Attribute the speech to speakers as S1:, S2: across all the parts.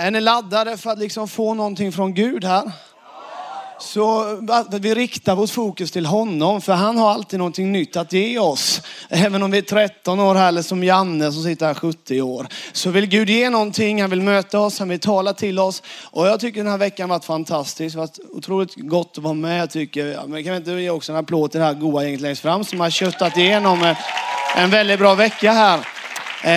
S1: är ni laddade för att liksom få någonting från Gud här? Så att vi riktar vårt fokus till honom, för han har alltid någonting nytt att ge oss. Även om vi är 13 år här, eller som Janne som sitter här 70 år. Så vill Gud ge någonting, han vill möta oss, han vill tala till oss. Och jag tycker den här veckan varit fantastisk. Det har varit otroligt gott att vara med. Jag tycker, jag. men kan vi inte ge också en applåd till det här goa gänget längst fram som har köttat igenom en väldigt bra vecka här. Eh,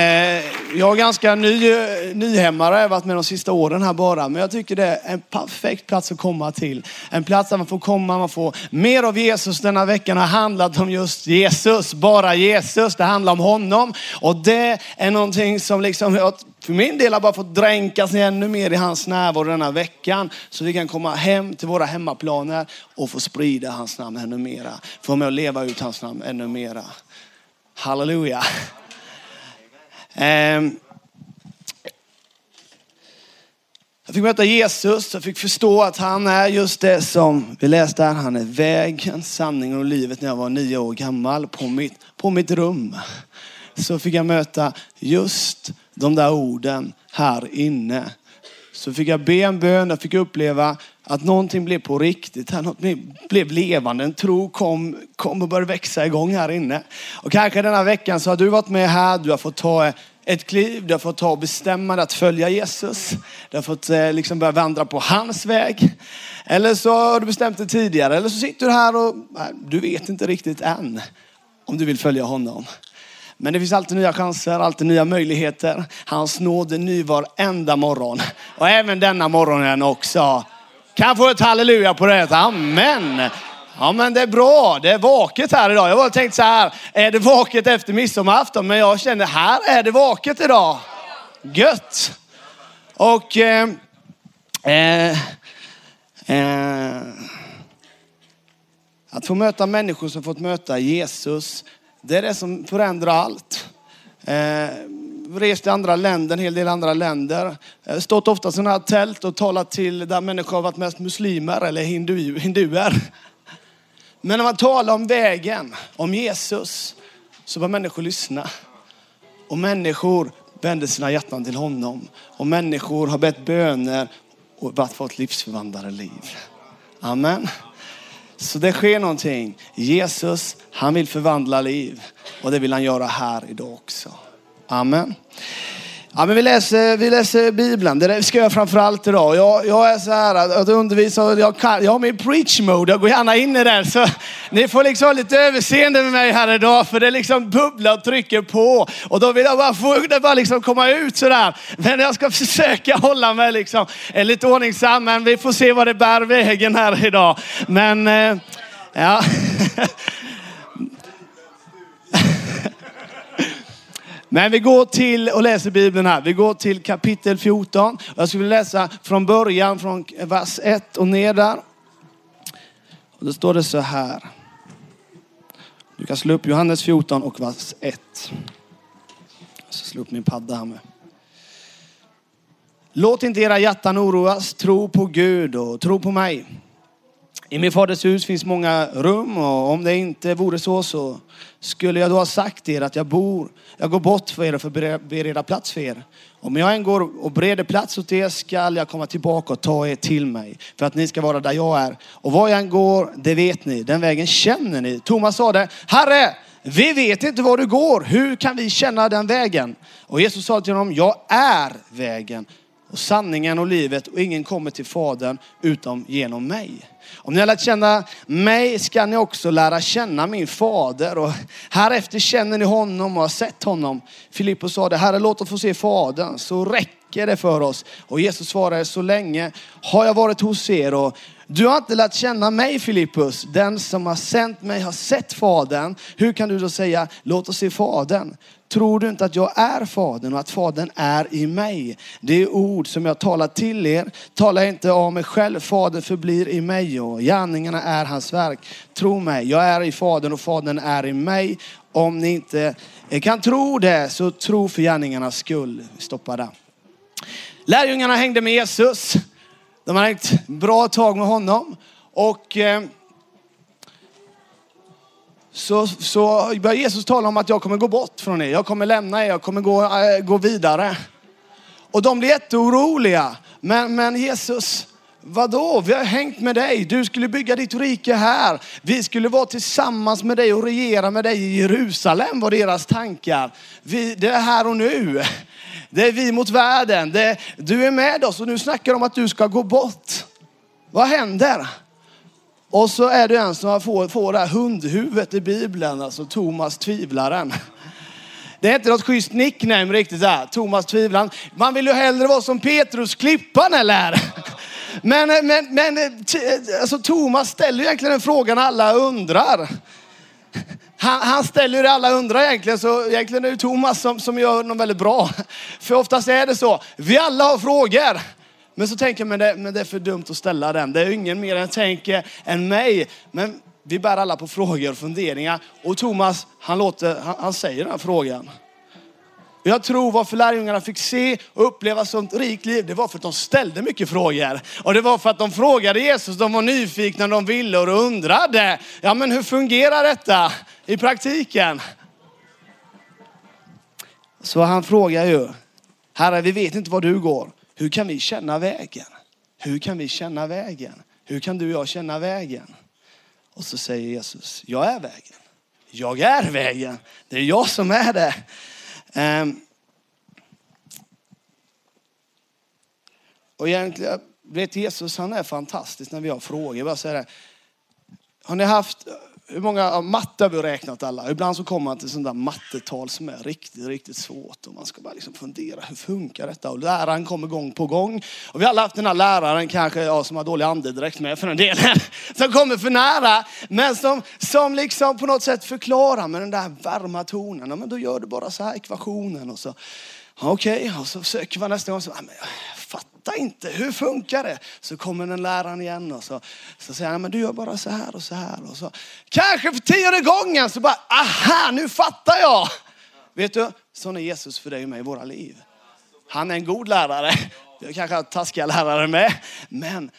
S1: jag är ganska ny, eh, nyhemmare, jag har varit med de sista åren här bara. Men jag tycker det är en perfekt plats att komma till. En plats där man får komma, man får mer av Jesus. Denna veckan har handlat om just Jesus, bara Jesus. Det handlar om honom. Och det är någonting som liksom, jag för min del har bara fått dränkas ännu mer i hans närvaro denna veckan. Så vi kan komma hem till våra hemmaplaner och få sprida hans namn ännu mera. Få med att leva ut hans namn ännu mera. Halleluja. Ehm, jag fick möta Jesus, jag fick förstå att han är just det som vi läste här. Han är vägen, sanningen och livet när jag var nio år gammal på mitt, på mitt rum. Så fick jag möta just de där orden här inne. Så fick jag be en bön, jag fick uppleva att någonting blev på riktigt, här, något blev levande. En tro kom, kom och började växa igång här inne. Och kanske denna veckan så har du varit med här, du har fått ta ett kliv, du har fått ta och bestämma dig att följa Jesus. Du har fått eh, liksom börja vandra på hans väg. Eller så har du bestämt det tidigare. Eller så sitter du här och du vet inte riktigt än om du vill följa honom. Men det finns alltid nya chanser, alltid nya möjligheter. Hans nåd är ny varenda morgon. Och även denna morgonen också. Kan jag få ett halleluja på det? Amen. Ja men det är bra, det är vaket här idag. Jag var tänkt så här, är det vaket efter midsommarafton? Men jag känner, här är det vaket idag. Gött. Och eh, eh, eh, att få möta människor som fått möta Jesus, det är det som förändrar allt. Eh, Rest i andra länder, en hel del andra länder. Eh, stått ofta i sådana här tält och talat till där människor har varit mest muslimer eller hindu, hinduer. Men när man talar om vägen, om Jesus, så var människor lyssna. Och människor vänder sina hjärtan till honom. Och människor har bett böner och fått livsförvandlade liv. Amen. Så det sker någonting. Jesus, han vill förvandla liv. Och det vill han göra här idag också. Amen. Ja, men vi, läser, vi läser Bibeln, det ska jag framförallt idag. Jag, jag är så här att undervisa, jag, kan, jag har min preach mode, jag går gärna in i den. Så ni får liksom ha lite överseende med mig här idag för det liksom bubblar och trycker på. Och då vill jag bara få det bara liksom komma ut sådär. Men jag ska försöka hålla mig liksom eh, lite ordningsam, men vi får se vad det bär vägen här idag. Men eh, ja. Men vi går till och läser Bibeln här. Vi går till kapitel 14. Jag skulle läsa från början, från vers 1 och ner där. Och då står det så här. Du kan slå upp Johannes 14 och vers 1. Jag ska slå upp min padda här med. Låt inte era hjärtan oroas. Tro på Gud och tro på mig. I min faders hus finns många rum och om det inte vore så så skulle jag då ha sagt er att jag bor, jag går bort för er och för bereda plats för er. Om jag än går och bereder plats åt er skall jag komma tillbaka och ta er till mig för att ni ska vara där jag är. Och var jag än går, det vet ni, den vägen känner ni. Thomas sa det, Herre, vi vet inte var du går, hur kan vi känna den vägen? Och Jesus sa till honom, jag är vägen och sanningen och livet och ingen kommer till Fadern utom genom mig. Om ni har lärt känna mig ska ni också lära känna min fader och härefter känner ni honom och har sett honom. Filippos sa det, Herre låt oss få se fadern så räcker det för oss. Och Jesus svarade, så länge har jag varit hos er och du har inte lärt känna mig Filippus. Den som har sänt mig har sett fadern. Hur kan du då säga, låt oss se fadern? Tror du inte att jag är Fadern och att Fadern är i mig? Det är ord som jag talar till er. Tala inte av mig själv. Fadern förblir i mig och gärningarna är hans verk. Tro mig, jag är i Fadern och Fadern är i mig. Om ni inte kan tro det, så tro för gärningarnas skull. Stoppa där. Lärjungarna hängde med Jesus. De har hängt bra tag med honom. Och eh, så, så börjar Jesus tala om att jag kommer gå bort från er. Jag kommer lämna er, jag kommer gå, äh, gå vidare. Och de blir jätteoroliga. Men, men Jesus, Vadå? Vi har hängt med dig. Du skulle bygga ditt rike här. Vi skulle vara tillsammans med dig och regera med dig i Jerusalem var deras tankar. Vi, det är här och nu. Det är vi mot världen. Det, du är med oss och nu snackar de om att du ska gå bort. Vad händer? Och så är det en som får, får det här hundhuvudet i Bibeln, alltså Thomas tvivlaren. Det är inte något schysst nickname riktigt där, Thomas tvivlaren. Man vill ju hellre vara som Petrus klippan eller? Men, men, men alltså, Thomas ställer ju egentligen den frågan alla undrar. Han, han ställer det alla undrar egentligen, så egentligen är det Thomas som, som gör något väldigt bra. För oftast är det så, vi alla har frågor. Men så tänker man, det, men det är för dumt att ställa den. Det är ingen mer än tänker än mig. Men vi bär alla på frågor och funderingar. Och Thomas, han, låter, han, han säger den här frågan. Jag tror varför lärjungarna fick se och uppleva sånt rikt liv, det var för att de ställde mycket frågor. Och det var för att de frågade Jesus, de var nyfikna, de ville och undrade. Ja men hur fungerar detta i praktiken? Så han frågar ju, Herre vi vet inte var du går. Hur kan vi känna vägen? Hur kan vi känna vägen? Hur kan du och jag känna vägen? Och så säger Jesus, jag är vägen. Jag är vägen. Det är jag som är det. Um, och egentligen, vet Jesus han är fantastisk när vi har frågor. Jag bara säger det. Har ni haft hur många matte har vi räknat alla? Ibland så kommer man till sådana där mattetal som är riktigt, riktigt svårt. Och man ska bara liksom fundera, hur funkar detta? Och läraren kommer gång på gång. Och vi har alla haft den här läraren, kanske ja, som har dålig andedräkt med för en del, som kommer för nära. Men som, som liksom på något sätt förklarar med den där varma tonen. Ja, men då gör du bara så här ekvationen. Och så, okej, okay. och så försöker man nästa gång. Så, ah, fattar inte, hur funkar det? Så kommer den läraren igen och så, så säger han, men du gör bara så här och så här. Och så. Kanske för tionde gången så bara, aha, nu fattar jag. Vet du, sån är Jesus för dig och mig i våra liv. Han är en god lärare. Jag kanske har taskiga lärare med, men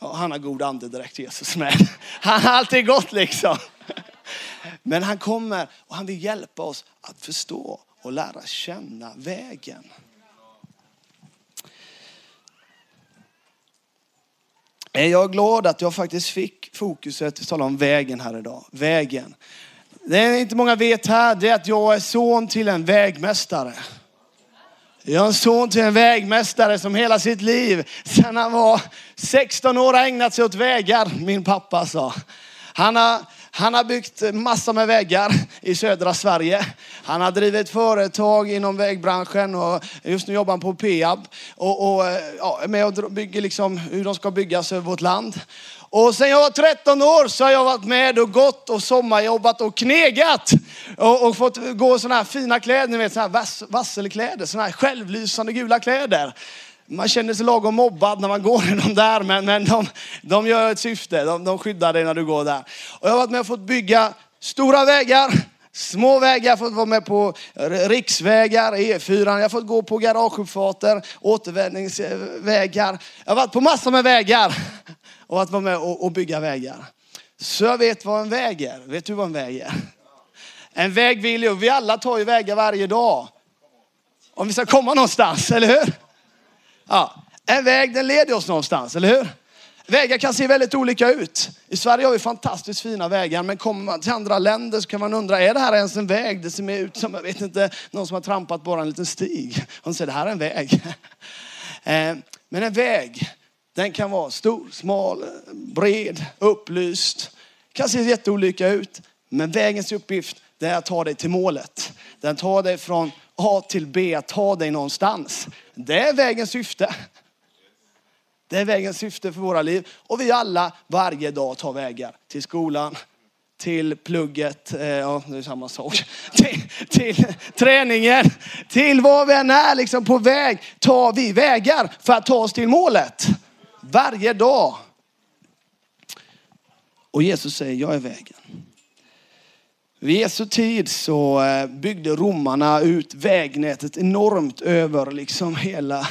S1: ja, han har god ande direkt Jesus med. Han har alltid gått liksom. Men han kommer och han vill hjälpa oss att förstå och lära känna vägen. Jag är glad att jag faktiskt fick fokuset att tala om vägen här idag. Vägen. Det är inte många vet här, det är att jag är son till en vägmästare. Jag är en son till en vägmästare som hela sitt liv, sedan han var 16 år, har ägnat sig åt vägar, min pappa sa. Han har han har byggt massor med väggar i södra Sverige. Han har drivit företag inom vägbranschen och just nu jobbar han på Peab och, och ja, med och bygger liksom hur de ska byggas över vårt land. Och sen jag var 13 år så har jag varit med och gått och sommarjobbat och knegat. Och, och fått gå i sådana här fina kläder, ni vet sådana här vasselkläder, sådana här självlysande gula kläder man känner sig lagom mobbad när man går i de där, men, men de, de gör ett syfte. De, de skyddar dig när du går där. Och jag har varit med och fått bygga stora vägar, små vägar, fått vara med på riksvägar, E4, jag har fått gå på garageuppfarter, återvändningsvägar. Jag har varit på massor med vägar och varit med och, och bygga vägar. Så jag vet vad en väg är. Vet du vad en väg är? En väg vill ju, vi alla tar ju vägar varje dag. Om vi ska komma någonstans, eller hur? Ja, en väg den leder oss någonstans, eller hur? Vägar kan se väldigt olika ut. I Sverige har vi fantastiskt fina vägar, men kommer man till andra länder så kan man undra, är det här ens en väg? Det ser ut som, jag vet inte, någon som har trampat bara en liten stig. Och säger, det här är en väg. Eh, men en väg, den kan vara stor, smal, bred, upplyst. Kan se jätteolika ut. Men vägens uppgift, det är att ta dig till målet. Den tar dig från A till B, ta dig någonstans. Det är vägens syfte. Det är vägens syfte för våra liv. Och vi alla varje dag tar vägar till skolan, till plugget, eh, ja det är samma sak, till, till träningen, till vad vi än är liksom på väg tar vi vägar för att ta oss till målet. Varje dag. Och Jesus säger, jag är vägen. Vid Jesu tid så eh, byggde romarna ut vägnätet enormt över liksom hela,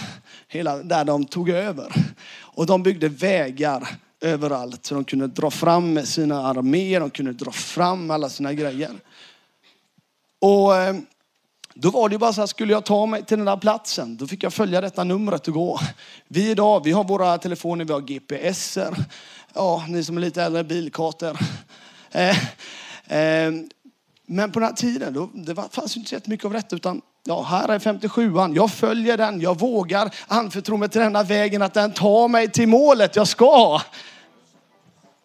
S1: hela där de tog över. Och de byggde vägar överallt så de kunde dra fram sina arméer, de kunde dra fram alla sina grejer. Och eh, Då var det bara så här, skulle jag ta mig till den där platsen, då fick jag följa detta numret och gå. Vi idag, vi har våra telefoner, vi har GPSer. Ja, ni som är lite äldre, bilkartor. Eh, eh, men på den här tiden, då, det fanns inte så mycket av detta, utan ja, här är 57an. Jag följer den, jag vågar anförtro mig till denna vägen, att den tar mig till målet jag ska.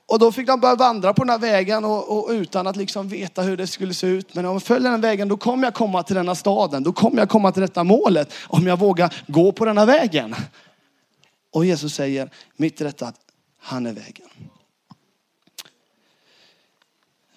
S1: Och då fick de börja vandra på den här vägen och, och, utan att liksom veta hur det skulle se ut. Men om jag följer den vägen då kommer jag komma till denna staden. Då kommer jag komma till detta målet. Om jag vågar gå på denna vägen. Och Jesus säger mitt i detta att han är vägen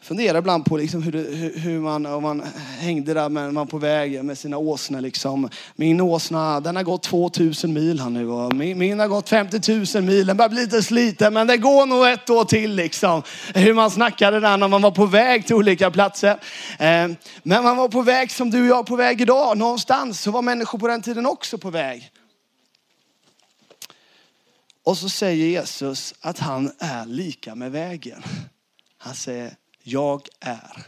S1: funderar ibland på liksom hur, det, hur, man, om man hängde där med man på väg med sina åsnor. Liksom. Min åsna den har gått 2000 mil här nu och min, min har gått 50 000 mil. Den börjar bli lite sliten men det går nog ett år till. Liksom. Hur man snackade där när man var på väg till olika platser. Eh, men man var på väg som du och jag är på väg idag. Någonstans så var människor på den tiden också på väg. Och så säger Jesus att han är lika med vägen. Han säger jag är.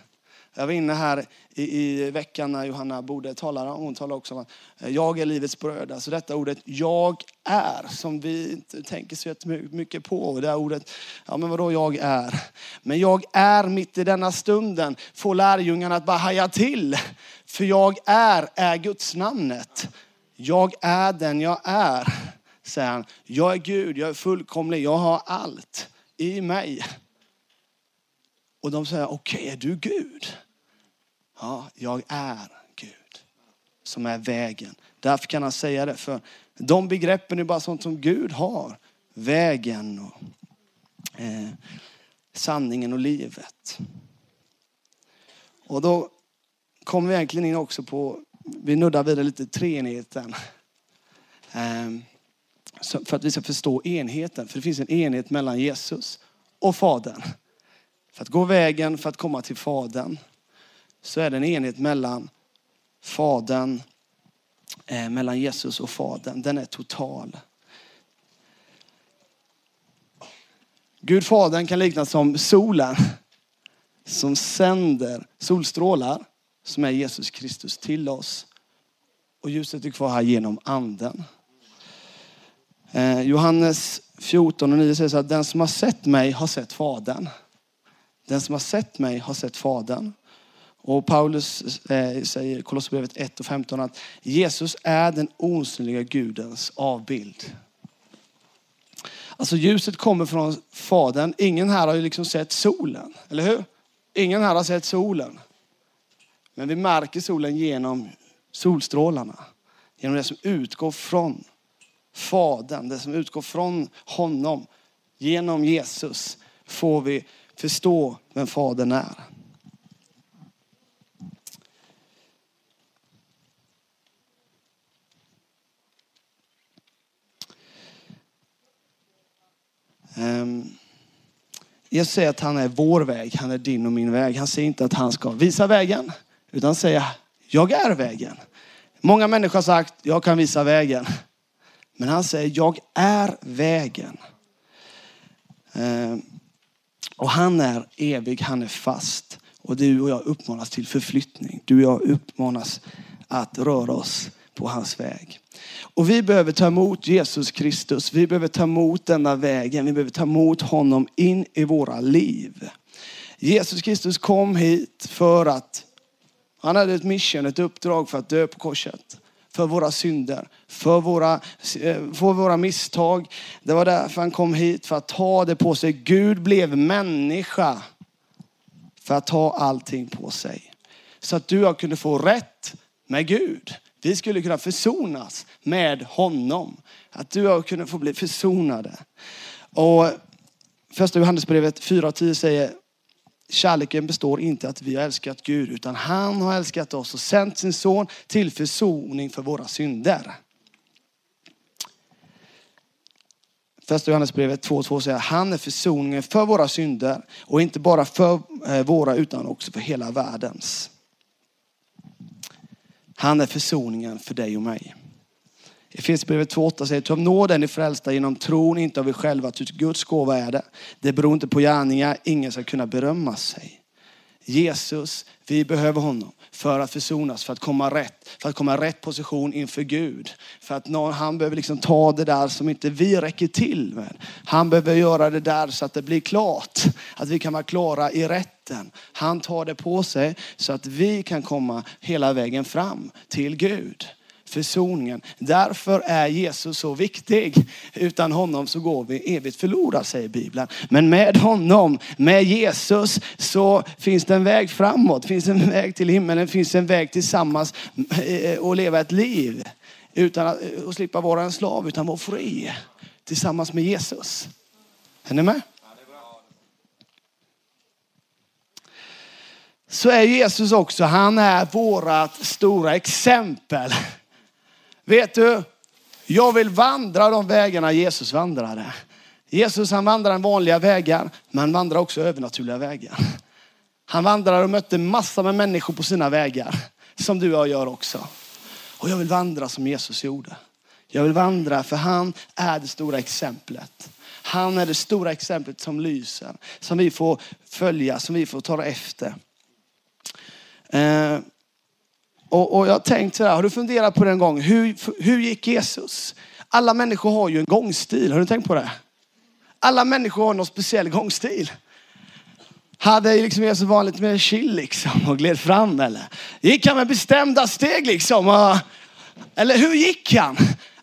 S1: Jag var inne här i, i veckan när Johanna Bode talade. Hon talade också om att eh, jag är livets bröd. Alltså detta ordet jag är som vi inte tänker så mycket på. Det här ordet, ja men vadå jag är? Men jag är mitt i denna stunden. Får lärjungarna att bara haja till. För jag är, är Guds namnet. Jag är den jag är, säger han. Jag är Gud, jag är fullkomlig, jag har allt i mig. Och de säger, okej, okay, är du Gud? Ja, jag är Gud som är vägen. Därför kan han säga det, för de begreppen är bara sånt som Gud har. Vägen och eh, sanningen och livet. Och då kommer vi egentligen in också på, vi nuddar vidare lite treenigheten. Eh, för att vi ska förstå enheten, för det finns en enhet mellan Jesus och Fadern. För att gå vägen för att komma till Fadern så är det en enhet mellan Fadern, eh, mellan Jesus och Fadern. Den är total. Gud Fadern kan liknas som solen som sänder solstrålar som är Jesus Kristus till oss. Och ljuset är kvar här genom anden. Eh, Johannes 14 och 9 säger så att den som har sett mig har sett Fadern. Den som har sett mig har sett Fadern. Och Paulus eh, säger i Kolosserbrevet 1 och 15 att Jesus är den osynliga Gudens avbild. Alltså ljuset kommer från Fadern. Ingen här har ju liksom sett solen, eller hur? Ingen här har sett solen. Men vi märker solen genom solstrålarna. Genom det som utgår från Fadern, det som utgår från honom. Genom Jesus får vi förstå vem Fadern är. Ehm, Jesus jag säger att han är vår väg, han är din och min väg. Han säger inte att han ska visa vägen, utan säga, jag är vägen. Många människor har sagt jag kan visa vägen. Men han säger jag är vägen. Ehm, och han är evig, han är fast. Och du och jag uppmanas till förflyttning. Du och jag uppmanas att röra oss på hans väg. Och vi behöver ta emot Jesus Kristus. Vi behöver ta emot denna vägen. Vi behöver ta emot honom in i våra liv. Jesus Kristus kom hit för att han hade ett mission, ett uppdrag för att dö på korset för våra synder, för våra, eh, för våra misstag. Det var därför han kom hit, för att ta det på sig. Gud blev människa för att ta allting på sig. Så att du och jag kunde få rätt med Gud. Vi skulle kunna försonas med honom. Att du och jag kunde få bli försonade. Och första Johannesbrevet 4.10 säger kärleken består inte att vi har älskat Gud, utan han har älskat oss och sänt sin son till försoning för våra synder. Första Johannesbrevet 2.2 säger han är försoningen för våra synder och inte bara för eh, våra utan också för hela världens. Han är försoningen för dig och mig. Efesierbrevet 2.8 säger, ty om nåden är frälsta genom tron, inte av er själva, ty Guds gåva är det. Det beror inte på gärningar, ingen ska kunna berömma sig. Jesus, vi behöver honom för att försonas, för att komma rätt, för att komma i rätt position inför Gud. För att någon, han behöver liksom ta det där som inte vi räcker till med. Han behöver göra det där så att det blir klart. Att vi kan vara klara i rätten. Han tar det på sig så att vi kan komma hela vägen fram till Gud försoningen. Därför är Jesus så viktig. Utan honom så går vi evigt förlorade säger Bibeln. Men med honom, med Jesus, så finns det en väg framåt. Finns en väg till himmelen, finns en väg tillsammans eh, och leva ett liv. Utan att, eh, och slippa vara en slav, utan vara fri. Tillsammans med Jesus. Är ni med? så är Jesus också, han är vårat stora exempel. Vet du, jag vill vandra de vägarna Jesus vandrade. Jesus han vandrade vanliga vägar, men han vandrar också övernaturliga vägar. Han vandrade och mötte massor med människor på sina vägar, som du och jag gör också. Och jag vill vandra som Jesus gjorde. Jag vill vandra för han är det stora exemplet. Han är det stora exemplet som lyser, som vi får följa, som vi får ta efter. Eh, och, och jag har tänkt så här, har du funderat på det en gång? Hur, hur gick Jesus? Alla människor har ju en gångstil, har du tänkt på det? Alla människor har någon speciell gångstil. Hade liksom Jesus var lite mer chill liksom och gled fram eller? Gick han med bestämda steg liksom? Eller hur gick han?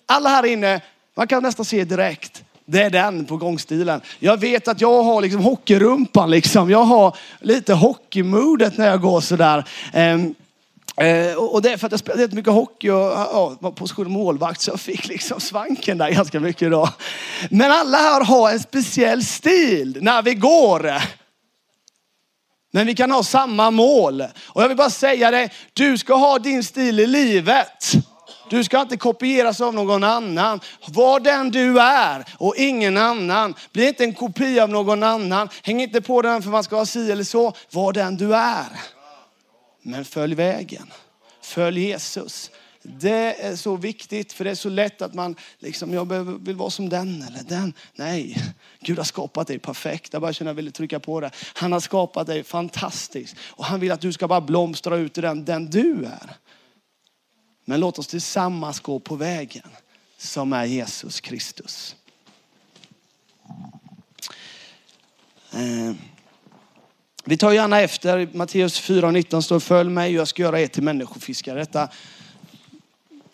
S1: Alla här inne, man kan nästan se direkt. Det är den på gångstilen. Jag vet att jag har liksom hockeyrumpan liksom. Jag har lite hockeymodet när jag går sådär. Um, Eh, och det är för att jag spelade mycket hockey och ja, var position målvakt så jag fick liksom svanken där ganska mycket då. Men alla här har en speciell stil när vi går. Men vi kan ha samma mål. Och jag vill bara säga det, du ska ha din stil i livet. Du ska inte kopieras av någon annan. Var den du är och ingen annan. Bli inte en kopia av någon annan. Häng inte på den för man ska ha si eller så. Var den du är. Men följ vägen. Följ Jesus. Det är så viktigt för det är så lätt att man liksom, jag vill vara som den eller den. Nej, Gud har skapat dig perfekt. Jag bara känner att jag vill trycka på det. Han har skapat dig fantastiskt och han vill att du ska bara blomstra ut i den, den du är. Men låt oss tillsammans gå på vägen som är Jesus Kristus. Eh. Vi tar gärna efter. Matteus 4.19 står följ mig och jag ska göra er till människofiskare. Detta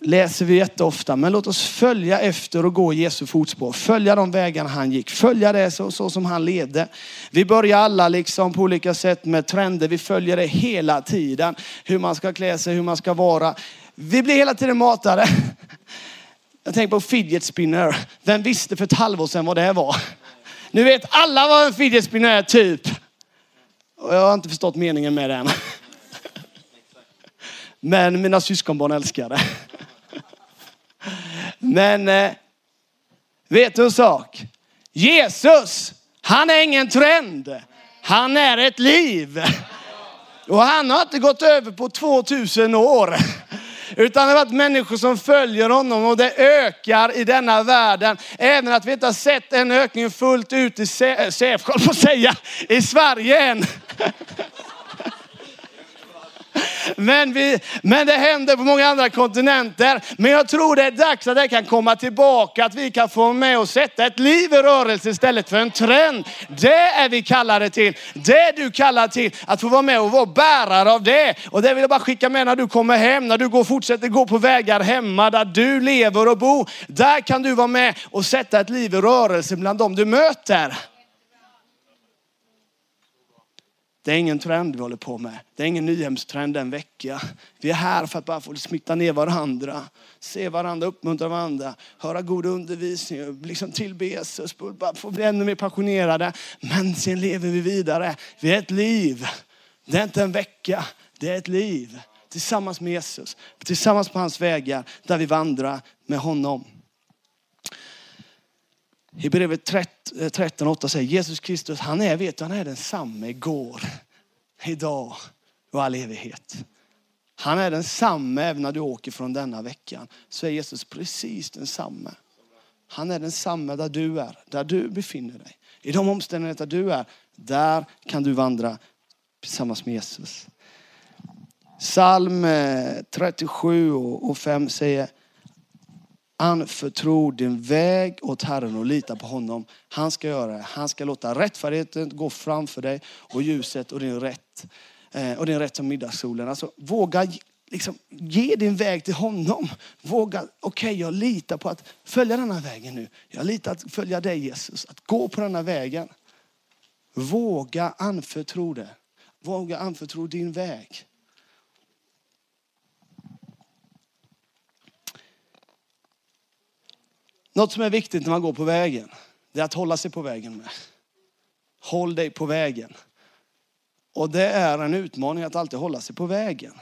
S1: läser vi jätteofta. Men låt oss följa efter och gå Jesu fotspår. Följa de vägarna han gick. Följa det så, så som han levde. Vi börjar alla liksom på olika sätt med trender. Vi följer det hela tiden. Hur man ska klä sig, hur man ska vara. Vi blir hela tiden matade. Jag tänker på fidget spinner. Vem visste för ett halvår sedan vad det var? Nu vet alla vad en fidget spinner är typ. Och jag har inte förstått meningen med den. Men mina syskonbarn älskar det. Men eh, vet du en sak? Jesus, han är ingen trend. Han är ett liv. Och han har inte gått över på 2000 år. Utan det har varit människor som följer honom och det ökar i denna världen. Även att vi inte har sett en ökning fullt ut i Sävsjö, på säga, i Sverige än. Men, vi, men det händer på många andra kontinenter. Men jag tror det är dags att det kan komma tillbaka, att vi kan få med och sätta ett liv i rörelse istället för en trend. Det är vi kallade till. Det är du kallar till, att få vara med och vara bärare av det. Och det vill jag bara skicka med när du kommer hem, när du går, fortsätter gå på vägar hemma där du lever och bor. Där kan du vara med och sätta ett liv i rörelse bland dem du möter. Det är ingen trend vi håller på med. Det är ingen nyhemstrend en vecka. Vi är här för att bara få smitta ner varandra. Se varandra, uppmuntra varandra, höra god undervisning, liksom tillbe Jesus, bara få bli ännu mer passionerade. Men sen lever vi vidare. Vi är ett liv. Det är inte en vecka, det är ett liv. Tillsammans med Jesus, tillsammans på hans vägar där vi vandrar med honom. Hebreerbrevet 13.8 eh, säger Jesus Kristus, han är, vet du, han är densamme igår, idag och all evighet. Han är densamme även när du åker från denna veckan. Så är Jesus precis densamme. Han är densamme där du är, där du befinner dig. I de omständigheter du är, där kan du vandra tillsammans med Jesus. Psalm eh, 37 och 5 säger Anförtro din väg åt Herren och lita på honom. Han ska göra det. Han ska låta rättfärdigheten gå framför dig och ljuset och din rätt. Eh, och din rätt som middagssolen. Alltså, våga liksom, ge din väg till honom. Våga, okej okay, jag litar på att följa denna vägen nu. Jag litar att följa dig Jesus, att gå på denna vägen. Våga anförtro det. Våga anförtro din väg. Något som är viktigt när man går på vägen, det är att hålla sig på vägen med. Håll dig på vägen. Och det är en utmaning att alltid hålla sig på vägen.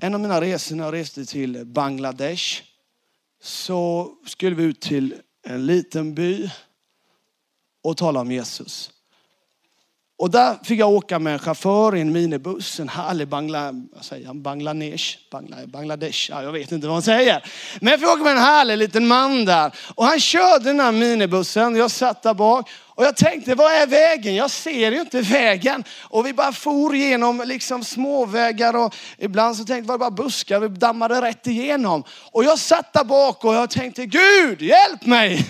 S1: En av mina resor när jag reste till Bangladesh så skulle vi ut till en liten by och tala om Jesus. Och där fick jag åka med en chaufför i en minibuss, en härlig Bangla, vad säger han, Bangladesh, Bangla, Bangladesh, ja, jag vet inte vad han säger. Men jag fick åka med en härlig liten man där. Och han körde den här minibussen, jag satt där bak. Och jag tänkte, vad är vägen? Jag ser ju inte vägen. Och vi bara for igenom liksom småvägar och ibland så tänkte jag, var det bara buskar, vi dammade rätt igenom. Och jag satt där bak och jag tänkte, Gud hjälp mig!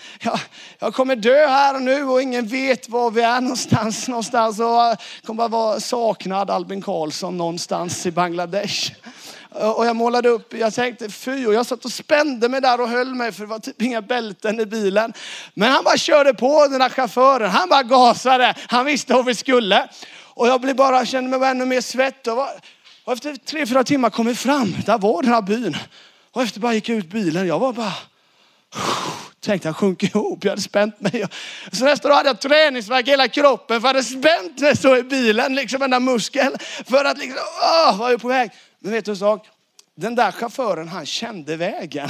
S1: Jag, jag kommer dö här och nu och ingen vet var vi är någonstans. någonstans och jag kommer bara vara saknad Albin Karlsson någonstans i Bangladesh. Och jag målade upp, jag tänkte fy och jag satt och spände mig där och höll mig för det var typ inga bälten i bilen. Men han bara körde på den här chauffören, han bara gasade, han visste hur vi skulle. Och jag blev bara, kände mig bara ännu mer svett. Och, var, och efter tre, fyra timmar kom vi fram, där var den här byn. Och efter bara gick jag ut bilen, jag var bara Tänkte jag sjunker ihop, jag hade spänt mig. Så nästa dag hade jag träningsvärk i hela kroppen för jag hade spänt mig så i bilen, liksom den där muskeln. För att liksom, åh, var jag på väg. Men vet du en sak? Den där chauffören, han kände vägen.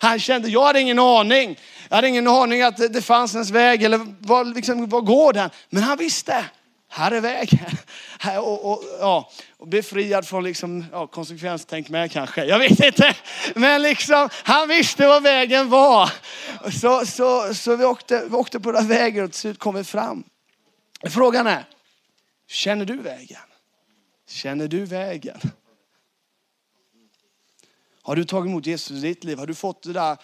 S1: Han kände, jag hade ingen aning. Jag hade ingen aning att det fanns ens väg eller var, liksom, var går den? Men han visste, här är vägen. Här, och, och, ja, och befriad från liksom, ja, konsekvenstänk med kanske. Jag vet inte. Men liksom, han visste vad vägen var. Så, så, så vi, åkte, vi åkte på den vägen och till slut kom vi fram. Frågan är, känner du vägen? Känner du vägen? Har du tagit emot Jesus i ditt liv? Har du fått det där,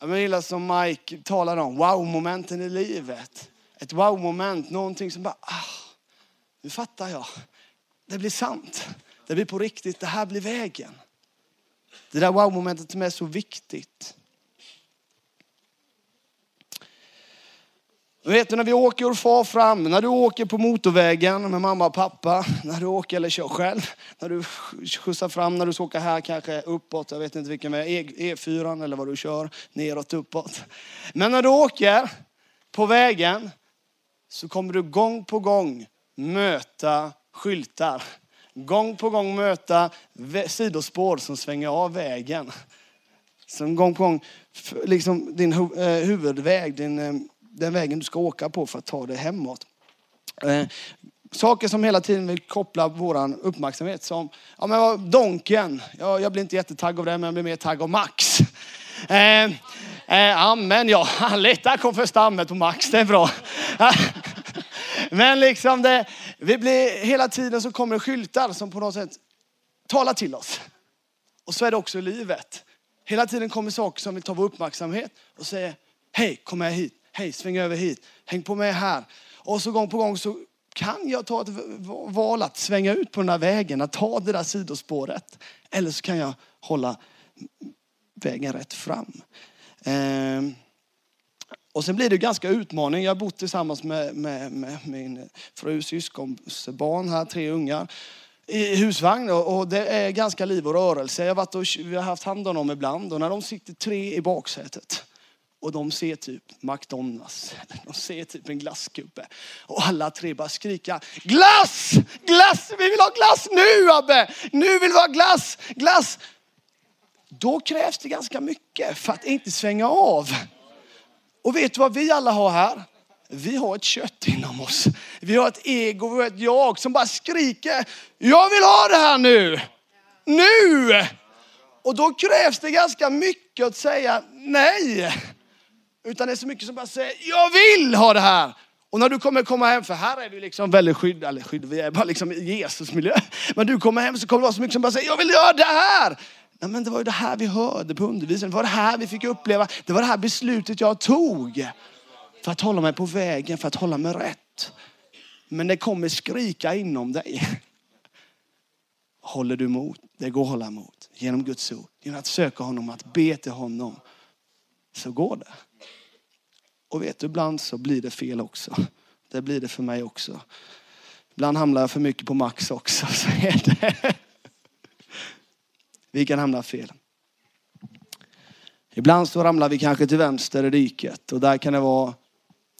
S1: jag gillar som Mike talar om, wow-momenten i livet. Ett wow-moment, någonting som bara, ah, nu fattar jag. Det blir sant. Det blir på riktigt. Det här blir vägen. Det där wow-momentet som är så viktigt. Du Vet du när vi åker och far fram, när du åker på motorvägen med mamma och pappa, när du åker eller kör själv, när du skjutsar fram, när du ska åka här kanske uppåt, jag vet inte vilken väg, e E4 eller vad du kör, neråt, uppåt. Men när du åker på vägen så kommer du gång på gång möta skyltar. Gång på gång möta sidospår som svänger av vägen. Som gång på gång, liksom din eh, huvudväg, din, eh, den vägen du ska åka på för att ta dig hemåt. Eh, saker som hela tiden vill koppla vår uppmärksamhet. Som, ja men Donken, Jag, jag blir inte jättetagg av det men jag blir mer tagg av Max. Eh, eh, amen ja, härligt. Där kom första ammet på Max, det är bra. Men liksom det, vi blir, hela tiden så kommer det skyltar som på något sätt talar till oss. Och så är det också i livet. Hela tiden kommer saker som vill ta vår uppmärksamhet och säger, hej kom med hit, hej sväng över hit, häng på mig här. Och så gång på gång så kan jag ta ett val att svänga ut på den där vägen, att ta det där sidospåret. Eller så kan jag hålla vägen rätt fram. Ehm. Och sen blir det ganska utmaning. Jag har bott tillsammans med, med, med min fru, syskons barn här, tre ungar i husvagn och det är ganska liv och rörelse. Jag har, varit och, vi har haft hand om dem ibland och när de sitter tre i baksätet och de ser typ McDonalds, de ser typ en glasskuppe och alla tre bara skrika glass, glass, vi vill ha glass nu Abbe, nu vill vi ha glass, glass. Då krävs det ganska mycket för att inte svänga av. Och vet du vad vi alla har här? Vi har ett kött inom oss. Vi har ett ego, vi har ett jag som bara skriker, jag vill ha det här nu. Nu! Och då krävs det ganska mycket att säga nej. Utan det är så mycket som bara säger, jag vill ha det här. Och när du kommer komma hem, för här är du liksom väldigt skydd, eller skydd, vi är bara liksom i Jesus miljö. Men du kommer hem så kommer det vara så mycket som bara säger, jag vill göra det här. Nej, men det var ju det här vi hörde på undervisningen, det var det här vi fick uppleva, det var det här beslutet jag tog. För att hålla mig på vägen, för att hålla mig rätt. Men det kommer skrika inom dig. Håller du emot? Det går att hålla emot. Genom Guds ord. Genom att söka honom, att be till honom. Så går det. Och vet du, ibland så blir det fel också. Det blir det för mig också. Ibland hamnar jag för mycket på max också. Så är det. Vi kan hamna fel. Ibland så ramlar vi kanske till vänster i riket och där kan det vara,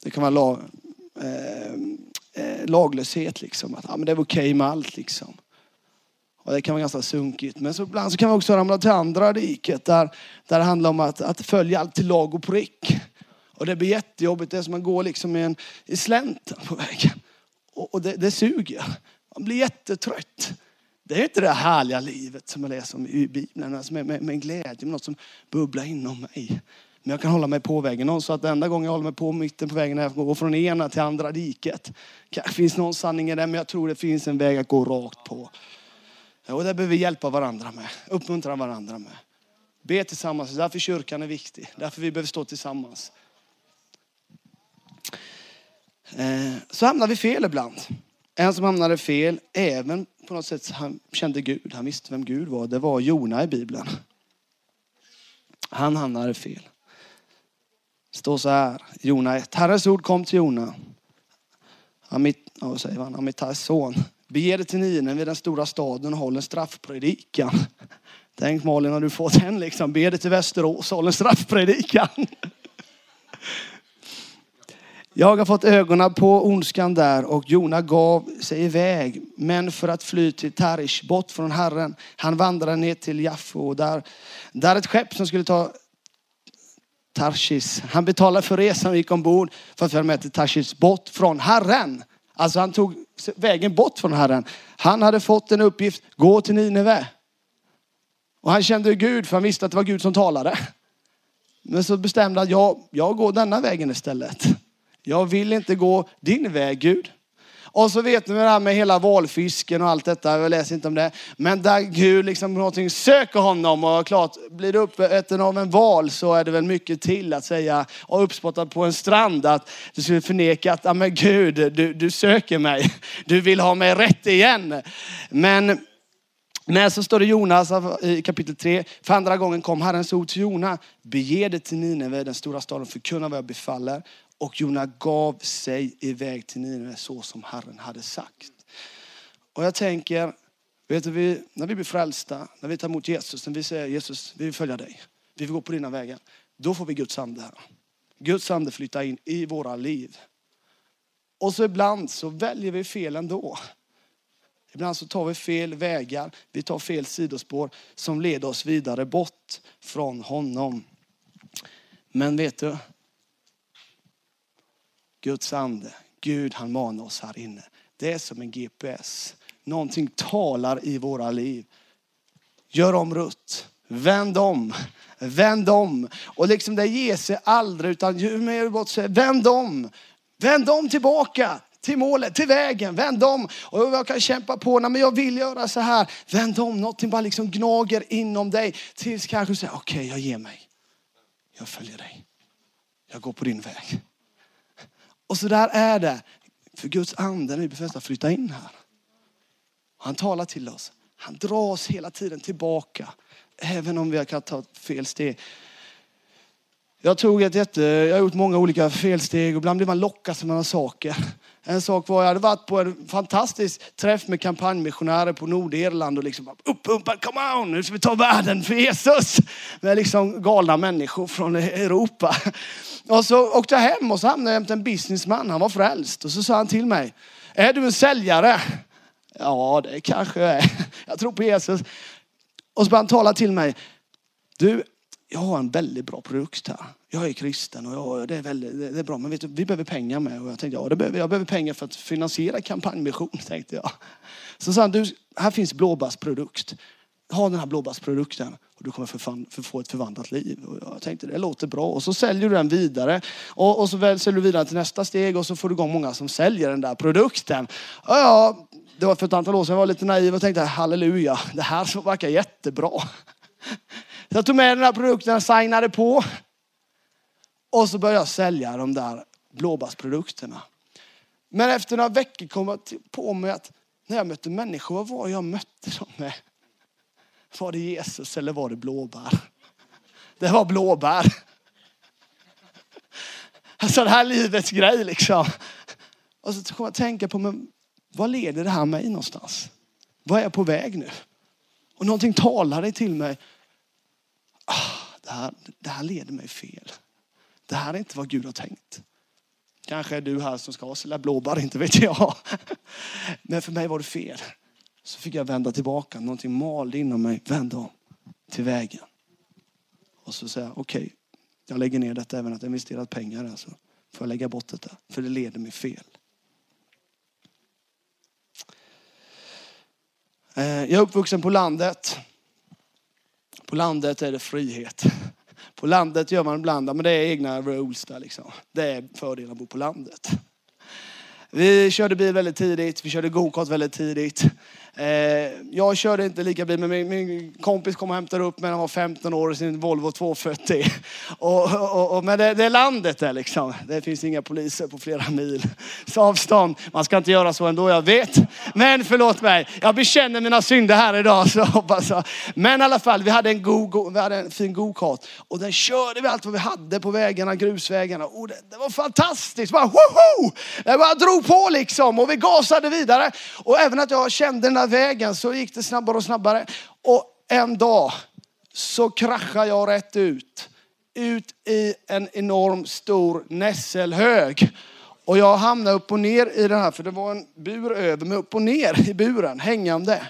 S1: det kan vara lag, eh, eh, laglöshet liksom. Att, ja, men det är okej okay med allt liksom. Och det kan vara ganska sunkigt. Men så ibland så kan vi också ramla till andra riket där, där det handlar om att, att följa allt till lag och prick. Och det blir jättejobbigt. Det är som att man går liksom i, en, i slänten på vägen. Och, och det, det suger. Man blir jättetrött. Det är inte det härliga livet som jag läser om i Bibeln. Alltså med, med, med glädje, med något som bubblar inom mig. Men jag kan hålla mig på vägen. Någon sa att enda gången jag håller mig på mitten på vägen är att gå från ena till andra diket. Det finns någon sanning i det, men jag tror det finns en väg att gå rakt på. Och det behöver vi hjälpa varandra med, uppmuntra varandra med. Be tillsammans, därför kyrkan är viktig. Därför vi behöver stå tillsammans. Eh, så hamnar vi fel ibland. En som hamnade fel, även på något sätt han kände Gud, han visste vem Gud var, det var Jona i Bibeln. Han hamnade fel. Det står så här, Jona 1. Herrens ord kom till Jona. Amit, vad säger han, Amitais son. Bege dig till Ninen vid den stora staden och håll en straffpredikan. Tänk Malin, har du fått den liksom. Be dig till Västerås och håll en straffpredikan. Jag har fått ögonen på ondskan där och Jona gav sig iväg. Men för att fly till Tarish, bort från Herren. Han vandrade ner till Jaffo och där, där ett skepp som skulle ta Tarshis. Han betalade för resan och gick ombord för att följa med till Tarshis bort från Herren. Alltså han tog vägen bort från Herren. Han hade fått en uppgift, gå till Nineve. Och han kände Gud för han visste att det var Gud som talade. Men så bestämde han, jag, jag går denna vägen istället. Jag vill inte gå din väg Gud. Och så vet ni det här med hela valfisken och allt detta. Jag läser inte om det. Men där Gud liksom någonting söker honom och klart blir du uppäten av en val så är det väl mycket till att säga och uppspottad på en strand att du skulle förneka att, ja men Gud, du, du söker mig. Du vill ha mig rätt igen. Men men så står det Jonas i kapitel 3. För andra gången kom Herrens ord till Jona. Bege dig till Nineve, den stora staden, förkunna vad jag befaller. Och Jona gav sig iväg till Nineve så som Herren hade sagt. Och jag tänker, vet du, när vi blir frälsta, när vi tar emot Jesus, när vi säger Jesus, vi vill följa dig. Vi vill gå på dina vägar. Då får vi Guds ande här. Guds ande flyttar in i våra liv. Och så ibland så väljer vi fel ändå. Ibland så tar vi fel vägar, vi tar fel sidospår som leder oss vidare bort från honom. Men vet du, Guds ande, Gud han manar oss här inne. Det är som en GPS. Någonting talar i våra liv. Gör om rutt. Vänd om. Vänd om. Och liksom det ger sig aldrig utan ju mer du bort säger vänd om. Vänd om tillbaka till målet, till vägen. Vänd om. Och jag kan kämpa på, nej men jag vill göra så här. Vänd om, någonting bara liksom gnager inom dig. Tills kanske du säger, okej okay, jag ger mig. Jag följer dig. Jag går på din väg. Och så där är det. För Guds ande när vi befästa flytta in här. Han talar till oss. Han drar oss hela tiden tillbaka. Även om vi har ta fel steg. Jag tog ett jätte, jag har gjort många olika felsteg och ibland blir man lockad av några saker. En sak var, jag hade varit på en fantastisk träff med kampanjmissionärer på Nordirland och liksom uppumpad, come on, nu ska vi ta världen för Jesus. Med liksom galna människor från Europa. Och så åkte jag hem och så hamnade jag jämte en businessman, han var frälst. Och så sa han till mig, är du en säljare? Ja, det kanske jag är. Jag tror på Jesus. Och så började han tala till mig. Du, jag har en väldigt bra produkt här. Jag är kristen och jag, det, är väldigt, det är bra. Men vet du, vi behöver pengar med. Och jag tänkte, ja, det behöver, jag behöver pengar för att finansiera kampanjmission, tänkte jag. Så sa han, du, här finns blåbärsprodukt. ha den här blåbärsprodukten och du kommer för få ett förvandlat liv. Och jag tänkte det låter bra. Och så säljer du den vidare. Och, och så säljer du vidare till nästa steg och så får du igång många som säljer den där produkten. Och ja, det var för ett antal år sedan jag var lite naiv och tänkte halleluja, det här verkar jättebra. Så jag tog med den här produkten, signade på. Och så började jag sälja de där blåbärsprodukterna. Men efter några veckor kom jag på mig att när jag mötte människor, vad var jag mötte dem med? Var det Jesus eller var det blåbär? Det var blåbär. Alltså det här livets grej liksom. Och så kom jag att tänka på, men vad leder det här mig någonstans? Vad är jag på väg nu? Och någonting talade till mig. Ah, det, här, det här leder mig fel. Det här är inte vad Gud har tänkt. Kanske är du här som ska sälja blåbär, inte vet jag. Men för mig var det fel. Så fick jag vända tillbaka. Någonting malde inom mig. Vända om till vägen. Och så säga, okej, okay, jag lägger ner detta även att jag investerat pengar. Alltså. Får jag lägga bort detta? För det leder mig fel. Eh, jag är uppvuxen på landet. På landet är det frihet. På landet gör man ibland, men det är egna rules där liksom. Det är fördelen att bo på landet. Vi körde bil väldigt tidigt, vi körde gokart väldigt tidigt. Eh, jag körde inte lika bil, men min, min kompis kom och hämtade upp mig när han var 15 år i sin Volvo 240. Och, och, och, men det, det, är landet där liksom. Det finns inga poliser på flera mil avstånd. Man ska inte göra så ändå, jag vet. Men förlåt mig, jag bekänner mina synder här idag. Så hoppas jag. Men i alla fall, vi hade en, go, go, vi hade en fin gokart. Och den körde vi allt vad vi hade på vägarna, grusvägarna. Och det, det var fantastiskt. Bara, woho! Jag bara drog drog på liksom och vi gasade vidare. Och även att jag kände den där vägen så gick det snabbare och snabbare. Och en dag så kraschade jag rätt ut. Ut i en enorm stor nässelhög. Och jag hamnade upp och ner i den här, för det var en bur över mig, upp och ner i buren, hängande.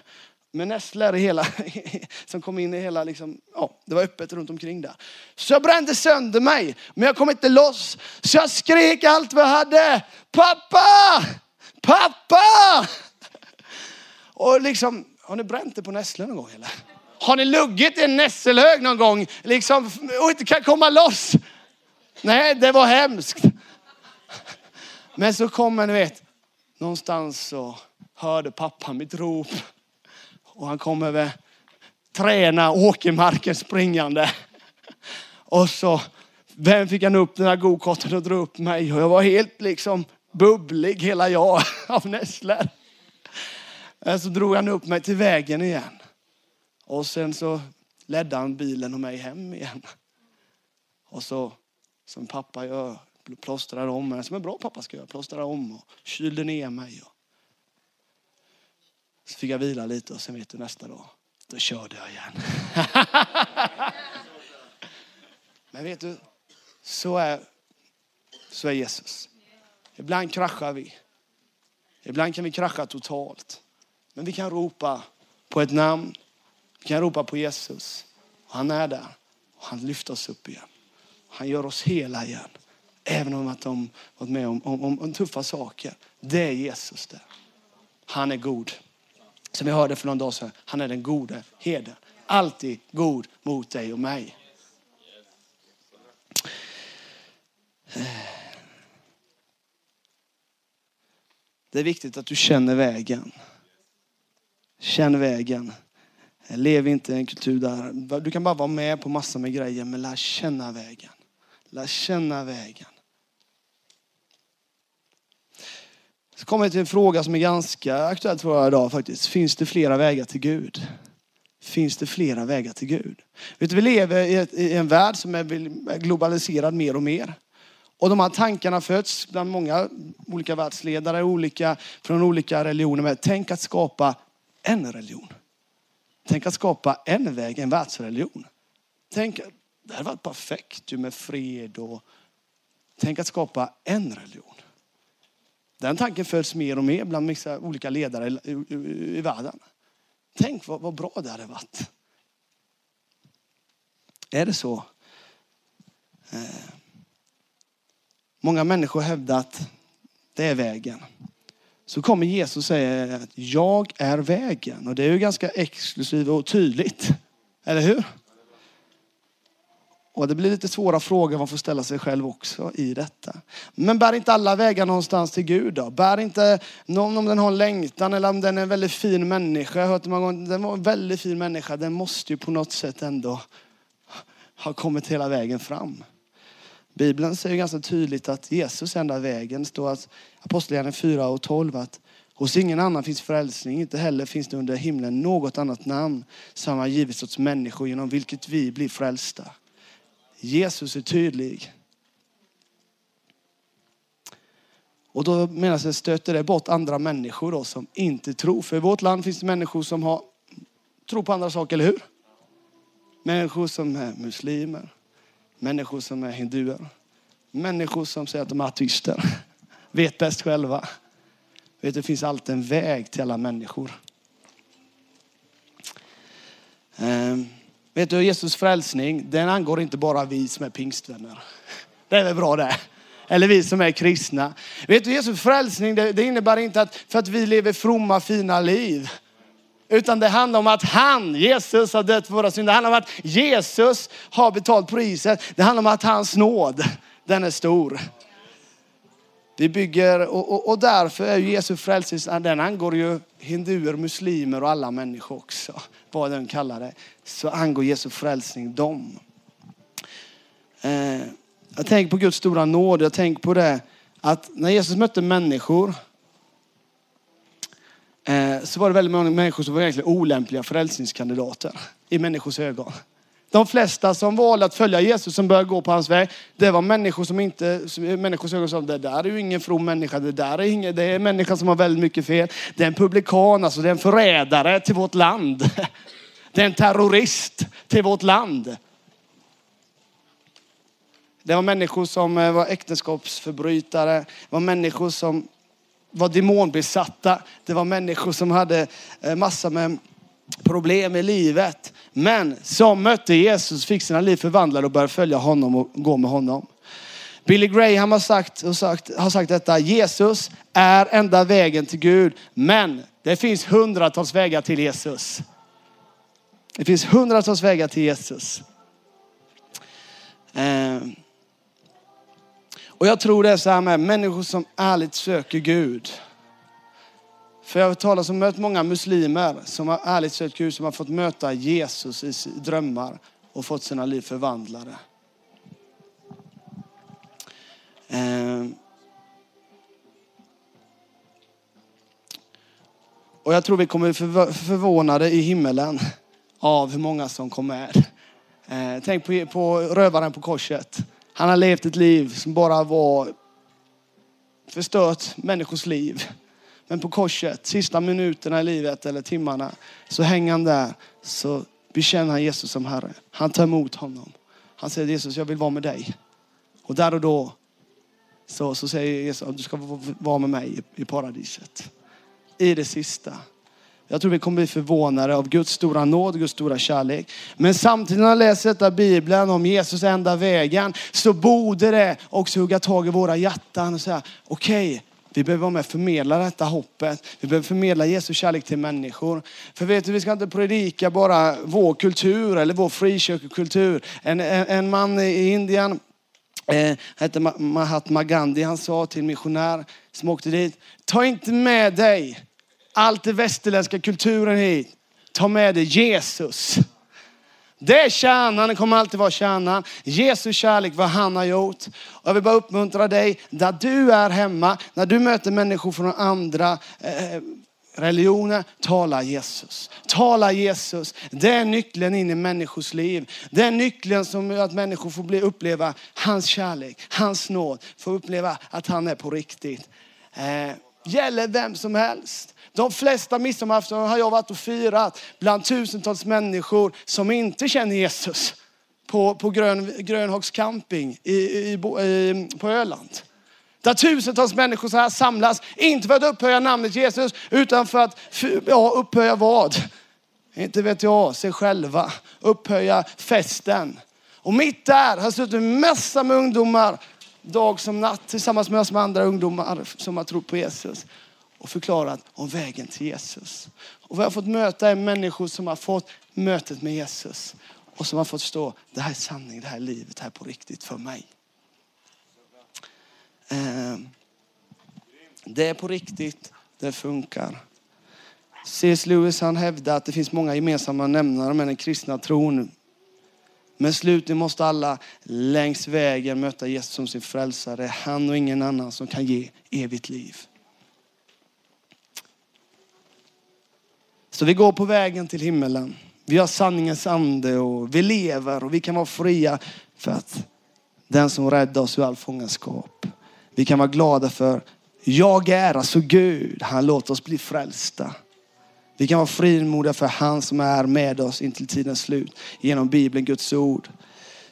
S1: Med nässlor hela, som kom in i hela, liksom, ja, det var öppet runt omkring där. Så jag brände sönder mig, men jag kom inte loss. Så jag skrek allt vad jag hade. Pappa! Pappa! Och liksom, har ni bränt det på nässlor någon gång eller? Har ni luggit i en nässelhög någon gång liksom, och inte kan komma loss? Nej, det var hemskt. Men så kommer ni vet, någonstans så hörde pappa mitt rop. Och han kom över träna åkermarken springande. Och så vem fick han upp den här gokarten och dra upp mig. Och jag var helt liksom bubblig hela jag av nässlor. Eh, så drog han upp mig till vägen igen. Och sen så ledde han bilen och mig hem igen. Och så, som pappa gör, plåstrade om mig, som en bra pappa ska göra, plåstrade om och kylde ner mig. Och så fick jag vila lite och sen vet du nästa dag, då körde jag igen. Men vet du, så är, så är Jesus. Ibland kraschar vi. Ibland kan vi krascha totalt. Men vi kan ropa på ett namn. Vi kan ropa på Jesus. Han är där. Och han lyfter oss upp igen. Han gör oss hela igen. Även om att de varit med om, om, om tuffa saker. Det är Jesus där. Han är god. Som vi hörde för någon dag sedan. Han är den gode herden. Alltid god mot dig och mig. Det är viktigt att du känner vägen. Känn vägen. Lev inte i en kultur där du kan bara vara med på massor med grejer, men lär känna vägen. Lär känna vägen. Så kommer jag till en fråga som är ganska aktuell tror jag idag faktiskt. Finns det flera vägar till Gud? Finns det flera vägar till Gud? Vet du, vi lever i, ett, i en värld som är globaliserad mer och mer. Och de här tankarna föds bland många olika världsledare, olika, från olika religioner. Med. Tänk att skapa en religion. Tänk att skapa en väg, en världsreligion. Tänk, det hade varit perfekt med fred och tänk att skapa en religion. Den tanken föds mer och mer bland vissa olika ledare i, i världen. Tänk vad, vad bra det hade varit. Är det så? Eh, många människor hävdar att det är vägen. så kommer Jesus och säger att jag är vägen. Och det är ju ganska exklusivt och tydligt. Eller hur? Och det blir lite svåra frågor man får ställa sig själv också i detta. Men bär inte alla vägar någonstans till Gud då? Bär inte någon om den har en längtan eller om den är en väldigt fin människa. Jag har hört många gånger, den var en väldigt fin människa. Den måste ju på något sätt ändå ha kommit hela vägen fram. Bibeln säger ganska tydligt att Jesus är enda vägen. Det står att Apostlagärningarna 4 och 12 att hos ingen annan finns frälsning, inte heller finns det under himlen något annat namn som har givits åt människor genom vilket vi blir frälsta. Jesus är tydlig. Och då menar jag stöter det bort andra människor då som inte tror. För i vårt land finns det människor som har, tror på andra saker, eller hur? Människor som är muslimer, människor som är hinduer, människor som säger att de är ateister, vet bäst själva. Vet, det finns alltid en väg till alla människor. Um. Vet du, Jesus frälsning, den angår inte bara vi som är pingstvänner. Det är väl bra det. Eller vi som är kristna. Vet du, Jesus frälsning, det, det innebär inte att för att vi lever fromma, fina liv. Utan det handlar om att han, Jesus, har dött för våra synder. Det handlar om att Jesus har betalt priset. Det handlar om att hans nåd, den är stor. Vi bygger, och, och, och därför är ju Jesu frälsning, den angår ju hinduer, muslimer och alla människor också. Vad den kallar det. Så angår Jesu frälsning dem. Eh, jag tänker på Guds stora nåd. Jag tänker på det att när Jesus mötte människor eh, så var det väldigt många människor som var egentligen olämpliga frälsningskandidater i människors ögon. De flesta som valde att följa Jesus, som började gå på hans väg, det var människor som inte, som, människor som sa, det där är ju ingen from människa, det där är ingen, det är en människa som har väldigt mycket fel. Det är en publikan, alltså det är en förrädare till vårt land. Det är en terrorist till vårt land. Det var människor som eh, var äktenskapsförbrytare, det var människor som var demonbesatta, det var människor som hade eh, massa med problem i livet. Men som mötte Jesus, fick sina liv förvandlade och började följa honom och gå med honom. Billy Graham har sagt, har sagt, har sagt detta. Jesus är enda vägen till Gud. Men det finns hundratals vägar till Jesus. Det finns hundratals vägar till Jesus. Eh. Och jag tror det är så här med människor som ärligt söker Gud. För jag har talat om mött många muslimer som har ärligt sökt Gud, som har fått möta Jesus i drömmar och fått sina liv förvandlade. Ehm. Och jag tror vi kommer förvånade i himmelen av hur många som kom med. Ehm, tänk på, på rövaren på korset. Han har levt ett liv som bara var förstört människors liv. Men på korset, sista minuterna i livet eller timmarna, så hänger han där. Så bekänner han Jesus som Herre. Han tar emot honom. Han säger Jesus, jag vill vara med dig. Och där och då så, så säger Jesus, du ska vara med mig i, i paradiset. I det sista. Jag tror vi kommer bli förvånade av Guds stora nåd, Guds stora kärlek. Men samtidigt när jag läser detta Bibeln om Jesus enda vägen så borde det också hugga tag i våra hjärtan och säga okej, okay, vi behöver vara med och förmedla detta hoppet. Vi behöver förmedla Jesu kärlek till människor. För vet du, vi ska inte predika bara vår kultur eller vår frikyrkokultur. En, en, en man i Indien eh, hette Mahatma Gandhi. Han sa till en missionär som åkte dit, ta inte med dig allt det västerländska kulturen hit. Ta med dig Jesus. Det är kärnan, det kommer alltid vara kärnan. Jesus kärlek, vad han har gjort. Och jag vill bara uppmuntra dig, där du är hemma, när du möter människor från andra eh, religioner, tala Jesus. Tala Jesus. Det är nyckeln in i människors liv. Det är nyckeln som gör att människor får bli, uppleva hans kärlek, hans nåd. Får uppleva att han är på riktigt. Eh, gäller vem som helst. De flesta midsommarafton har jag varit och firat bland tusentals människor som inte känner Jesus på, på Grön, Grönhags camping i, i, i, på Öland. Där tusentals människor så här samlas, inte för att upphöja namnet Jesus, utan för att ja, upphöja vad? Inte vet jag, sig själva. Upphöja festen. Och mitt där har suttit en massa med ungdomar, dag som natt, tillsammans med oss med andra ungdomar som har trott på Jesus och förklarat om vägen till Jesus. Och vad jag har fått möta är människor som har fått mötet med Jesus och som har fått förstå det här är sanning, det här är livet, det här är på riktigt för mig. Ehm, det är på riktigt, det funkar. C.S. Lewis han hävdar att det finns många gemensamma nämnare med den kristna tron. Men slutligen måste alla längs vägen möta Jesus som sin frälsare. Han och ingen annan som kan ge evigt liv. Så vi går på vägen till himmelen. Vi har sanningens ande och vi lever och vi kan vara fria för att den som räddar oss ur all fångenskap. Vi kan vara glada för jag är alltså Gud. Han låter oss bli frälsta. Vi kan vara frimodiga för han som är med oss intill tidens slut. Genom Bibeln, Guds ord.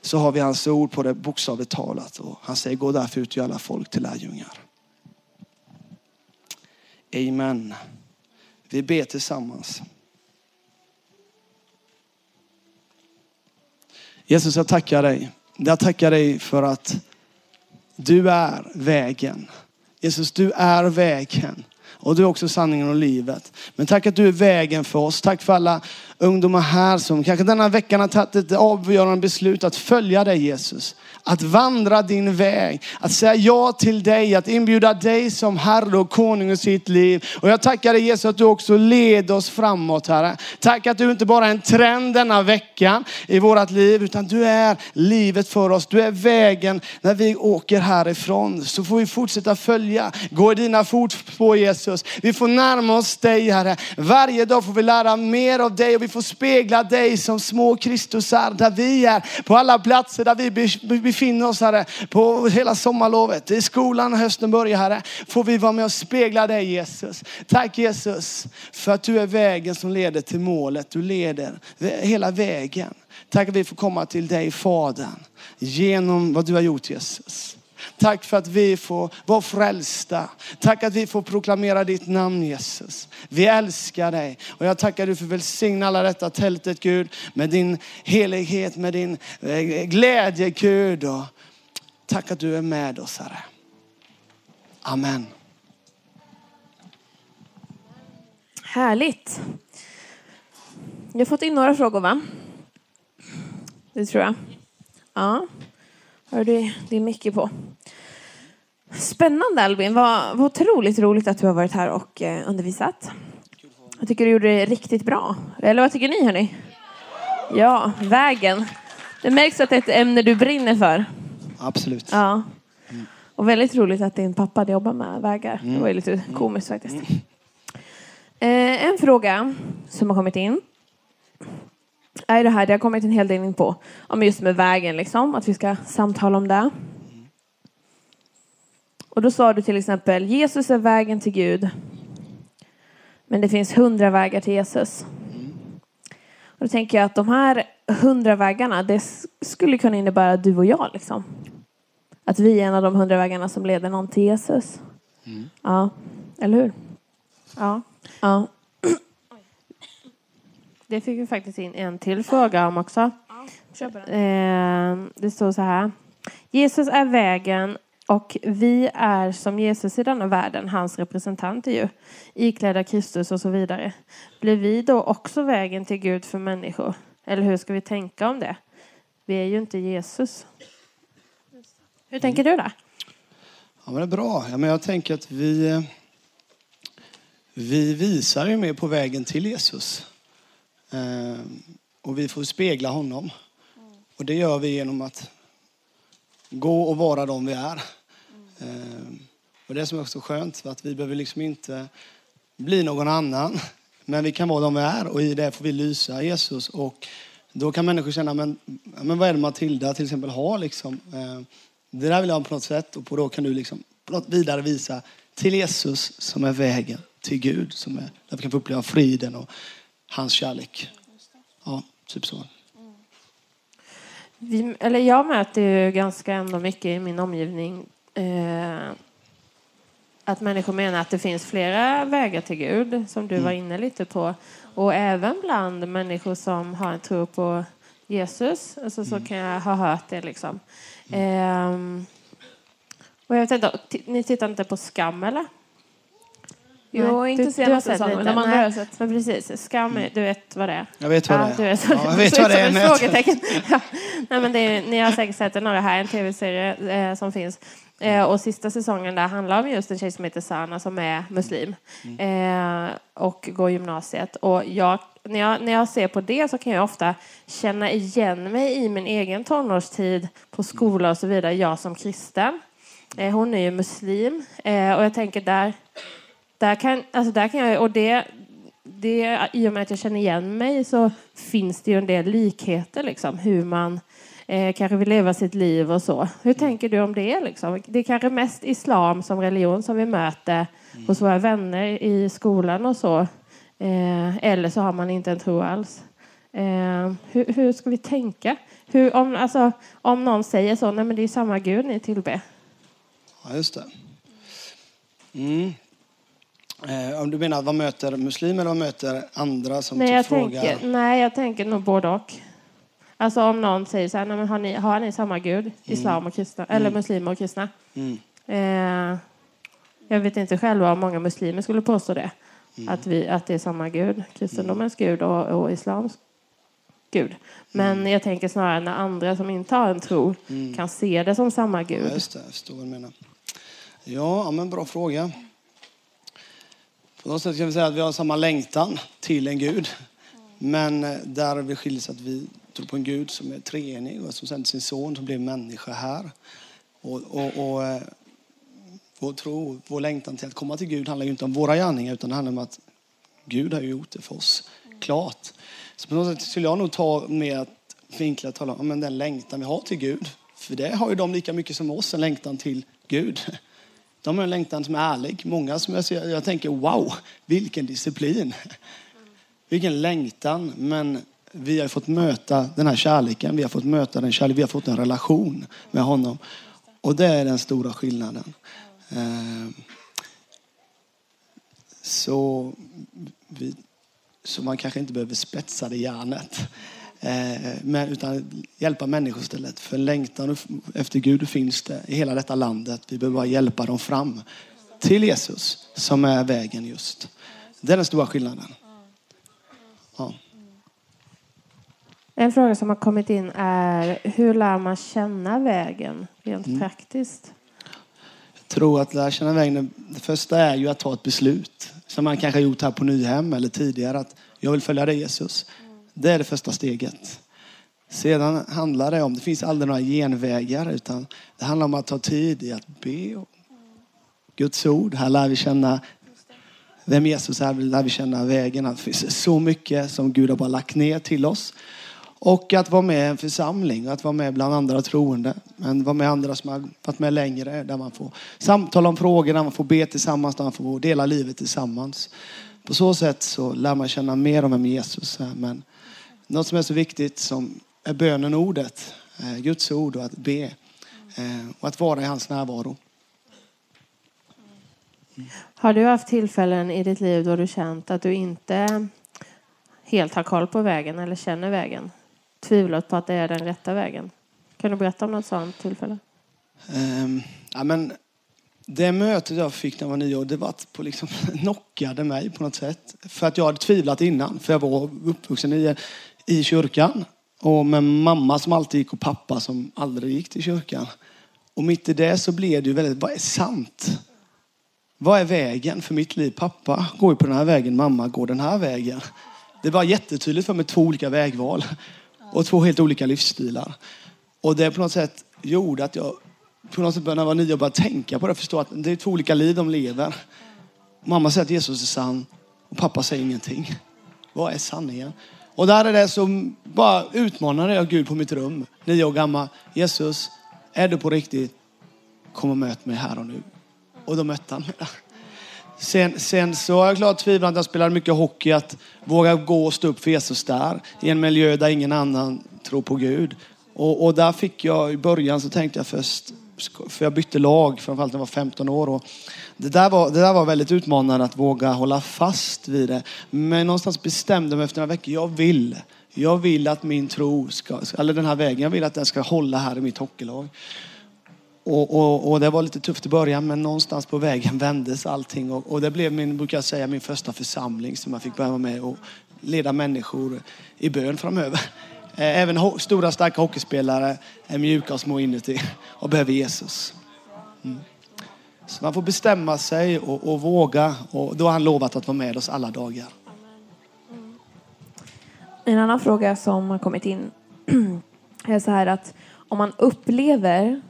S1: Så har vi hans ord på det bokstavligt talat. Och han säger gå därför ut till alla folk till lärjungar. Amen. Vi ber tillsammans. Jesus, jag tackar dig. Jag tackar dig för att du är vägen. Jesus, du är vägen. Och du är också sanningen och livet. Men tack att du är vägen för oss. Tack för alla ungdomar här som kanske denna veckan har tagit ett avgörande beslut att följa dig Jesus. Att vandra din väg, att säga ja till dig, att inbjuda dig som Herre och konung i sitt liv. Och jag tackar dig Jesus att du också leder oss framåt Herre. Tack att du inte bara är en trend denna vecka i vårt liv, utan du är livet för oss. Du är vägen när vi åker härifrån. Så får vi fortsätta följa, gå i dina fotspår Jesus. Vi får närma oss dig Herre. Varje dag får vi lära mer av dig och vi får spegla dig som små Kristusar där vi är. På alla platser där vi befinner oss Herre. På hela sommarlovet, i skolan när hösten börjar Herre. Får vi vara med och spegla dig Jesus. Tack Jesus för att du är vägen som leder till målet. Du leder hela vägen. Tack att vi får komma till dig Fadern genom vad du har gjort Jesus. Tack för att vi får vara frälsta. Tack att vi får proklamera ditt namn Jesus. Vi älskar dig och jag tackar dig för välsigna alla detta tältet Gud med din helighet, med din eh, glädje Gud. Och tack att du är med oss Herre. Amen.
S2: Härligt. Vi har fått in några frågor va? Det tror jag. Ja. Har du din mick på? Spännande Albin. Vad, vad otroligt roligt att du har varit här och eh, undervisat. Jag tycker du gjorde det riktigt bra. Eller vad tycker ni hörni? Ja, vägen. Det märks att det är ett ämne du brinner för.
S1: Absolut.
S2: Ja. Och väldigt roligt att din pappa jobbar med vägar. Det var ju lite komiskt faktiskt. Eh, en fråga som har kommit in är det här, det har kommit en hel del in på, om just med vägen liksom, att vi ska samtala om det. Och då sa du till exempel, Jesus är vägen till Gud. Men det finns hundra vägar till Jesus. Och då tänker jag att de här hundra vägarna, det skulle kunna innebära du och jag liksom. Att vi är en av de hundra vägarna som leder någon till Jesus. Mm. Ja, eller hur? Ja. ja. Det fick vi faktiskt in en till fråga om också. Ja, det står så här. Jesus är vägen och vi är som Jesus i denna världen, hans representanter ju, iklädda Kristus och så vidare. Blir vi då också vägen till Gud för människor? Eller hur ska vi tänka om det? Vi är ju inte Jesus. Hur tänker du där?
S1: Ja, men det är bra. Ja, men jag tänker att vi, vi visar ju mer på vägen till Jesus. Eh, och vi får spegla honom. Och det gör vi genom att gå och vara de vi är. Eh, och det som är också skönt, för att vi behöver liksom inte bli någon annan. Men vi kan vara de vi är och i det får vi lysa Jesus. Och då kan människor känna, men, men vad är det Matilda till exempel har liksom? Eh, det där vill jag på något sätt och på då kan du liksom på något vidare visa till Jesus som är vägen till Gud. Som är, där vi kan få uppleva friden och hans kärlek. Ja, typ så.
S2: Vi, eller jag möter ju ganska ändå mycket i min omgivning eh, att människor menar att det finns flera vägar till Gud, som du mm. var inne lite på. Och även bland människor som har en tro på Jesus, alltså, så mm. kan jag ha hört det. Liksom. Mm. Eh, och jag vet inte, ni tittar inte på Skam, eller? Nej,
S3: Jo, inte
S2: du- du har
S3: senaste
S2: sett
S3: säsongen, de andra
S2: Nej.
S3: har jag sett.
S2: Men precis, skam, du vet vad det är.
S1: Jag vet vad
S2: Ja,
S1: det
S2: du
S1: är.
S2: vet.
S1: Ja, jag vet vad det är.
S2: som frågetecken. Ja. Nej, men det är, ni har säkert sett det några här, en tv-serie eh, som finns. Eh, och sista säsongen där handlar om just en tjej som heter Sana som är muslim eh, och går gymnasiet. Och jag, när, jag, när jag ser på det så kan jag ofta känna igen mig i min egen tonårstid på skola och så vidare, jag som kristen. Eh, hon är ju muslim eh, och jag tänker där, där kan, alltså där kan jag, och det, det, i och med att jag känner igen mig så finns det ju en del likheter liksom, hur man eh, kanske vill leva sitt liv och så. Hur tänker du om det? Liksom? Det är kanske mest islam som religion som vi möter hos våra vänner i skolan och så. Eh, eller så har man inte en tro alls. Eh, hur, hur ska vi tänka? Hur, om, alltså, om någon säger så, nej men det är samma gud ni tillber.
S1: Ja, just det. Mm. Eh, om du menar vad möter muslimer eller vad möter andra som
S2: Nej
S1: typ
S2: jag,
S1: frågar?
S2: tänker, nej, jag tänker nog både och. Alltså om någon säger så här, nej, men har, ni, har ni samma gud? Islam och kristna, eller muslimer och kristna?
S1: Mm.
S2: Eh, jag vet inte själv om många muslimer skulle påstå det. Att, vi, att det är samma gud. Kristendomens gud och, och islams gud. Men jag tänker snarare när andra som inte har en tro kan se det som samma
S1: Ja,
S2: gud.
S1: just det. Jag förstår vad du menar. Ja, ja, men bra fråga. På något sätt kan vi säga att vi har samma längtan till en Gud. Men där där vi skiljer sig att vi tror på en Gud som är treenig och som sände sin son som blev människa här. Och, och, och eh, vår tro, vår längtan till att komma till Gud handlar ju inte om våra gärningar utan det handlar om att Gud har gjort det för oss. Klart. Så på något sätt skulle jag nog ta med att vinkla och tala om den längtan vi har till Gud. För det har ju de lika mycket som oss, en längtan till Gud. De har en längtan som är ärlig. Många som jag ser, jag tänker wow, vilken disciplin. Vilken längtan. Men vi har fått möta den här kärleken. Vi har fått möta den kärleken. Vi har fått en relation med honom. Och det är den stora skillnaden. Ehm, så, vi, så man kanske inte behöver spetsa det järnet. Eh, Men, utan hjälpa människor istället. För längtan efter Gud finns det i hela detta landet. Vi behöver bara hjälpa dem fram till Jesus som är vägen just. Det är den stora skillnaden. Ja.
S2: En fråga som har kommit in är hur lär man känna vägen rent praktiskt?
S1: Jag tror att lära känna vägen, det första är ju att ta ett beslut. Som man kanske har gjort här på Nyhem eller tidigare. Att jag vill följa dig Jesus. Det är det första steget. Sedan handlar det om, det finns aldrig några genvägar utan det handlar om att ta tid i att be. Guds ord, här lär vi känna vem Jesus är, här lär vi känna vägen. Det finns så mycket som Gud har bara lagt ner till oss. Och att vara med i en församling, att vara med bland andra troende. Men vara med andra som har varit med längre, där man får samtala om frågor, där man får be tillsammans, där man får dela livet tillsammans. På så sätt så lär man känna mer om vem Jesus är. Men något som är så viktigt som är bönen och ordet, eh, Guds ord och att be. eh, Och att vara i hans närvaro.
S2: Har du haft tillfällen i ditt liv då du känt att du inte helt har koll på vägen eller känner vägen? Tvivlat på att det är den rätta vägen? Kan du berätta om något sådant tillfälle?
S1: Ehm, ja, men det mötet jag fick när jag var nio år, det var att på liksom knockade mig på något sätt. För att jag hade tvivlat innan. För jag var uppvuxen i, i kyrkan. Och med mamma som alltid gick och pappa som aldrig gick till kyrkan. Och mitt i det så blev det ju väldigt, vad är sant? Vad är vägen för mitt liv? Pappa går ju på den här vägen, mamma går den här vägen. Det var jättetydligt för mig två olika vägval. Och två helt olika livsstilar. Och det på något sätt gjorde att jag på något sätt började när jag var och började tänka på det. Förstå att det är två olika liv de lever. Mamma säger att Jesus är sann och pappa säger ingenting. Vad är sanningen? Och där är det som bara utmanade jag Gud på mitt rum. Nio år gammal. Jesus, är du på riktigt? Kom och möt mig här och nu. Och då mötte han mig där. Sen, sen så har jag klart tvivlat att jag spelade mycket hockey. Att våga gå och stå upp för Jesus där. I en miljö där ingen annan tror på Gud. Och, och där fick jag, i början så tänkte jag först, för jag bytte lag framförallt när jag var 15 år. Och det, där var, det där var väldigt utmanande att våga hålla fast vid det. Men någonstans bestämde jag mig efter några veckor, jag vill. Jag vill att min tro ska, eller den här vägen, jag vill att den ska hålla här i mitt hockeylag. Och, och, och, det var lite tufft i början men någonstans på vägen vändes allting. Och, och det blev min, brukar jag säga, min första församling som jag fick börja med och leda människor i bön framöver. Eh, även ho- stora starka hockeyspelare är mjuka och små inuti och behöver Jesus. Mm. Så man får bestämma sig och, och, våga och då har han lovat att vara med oss alla dagar.
S2: En annan fråga som har kommit in är så här att om man upplever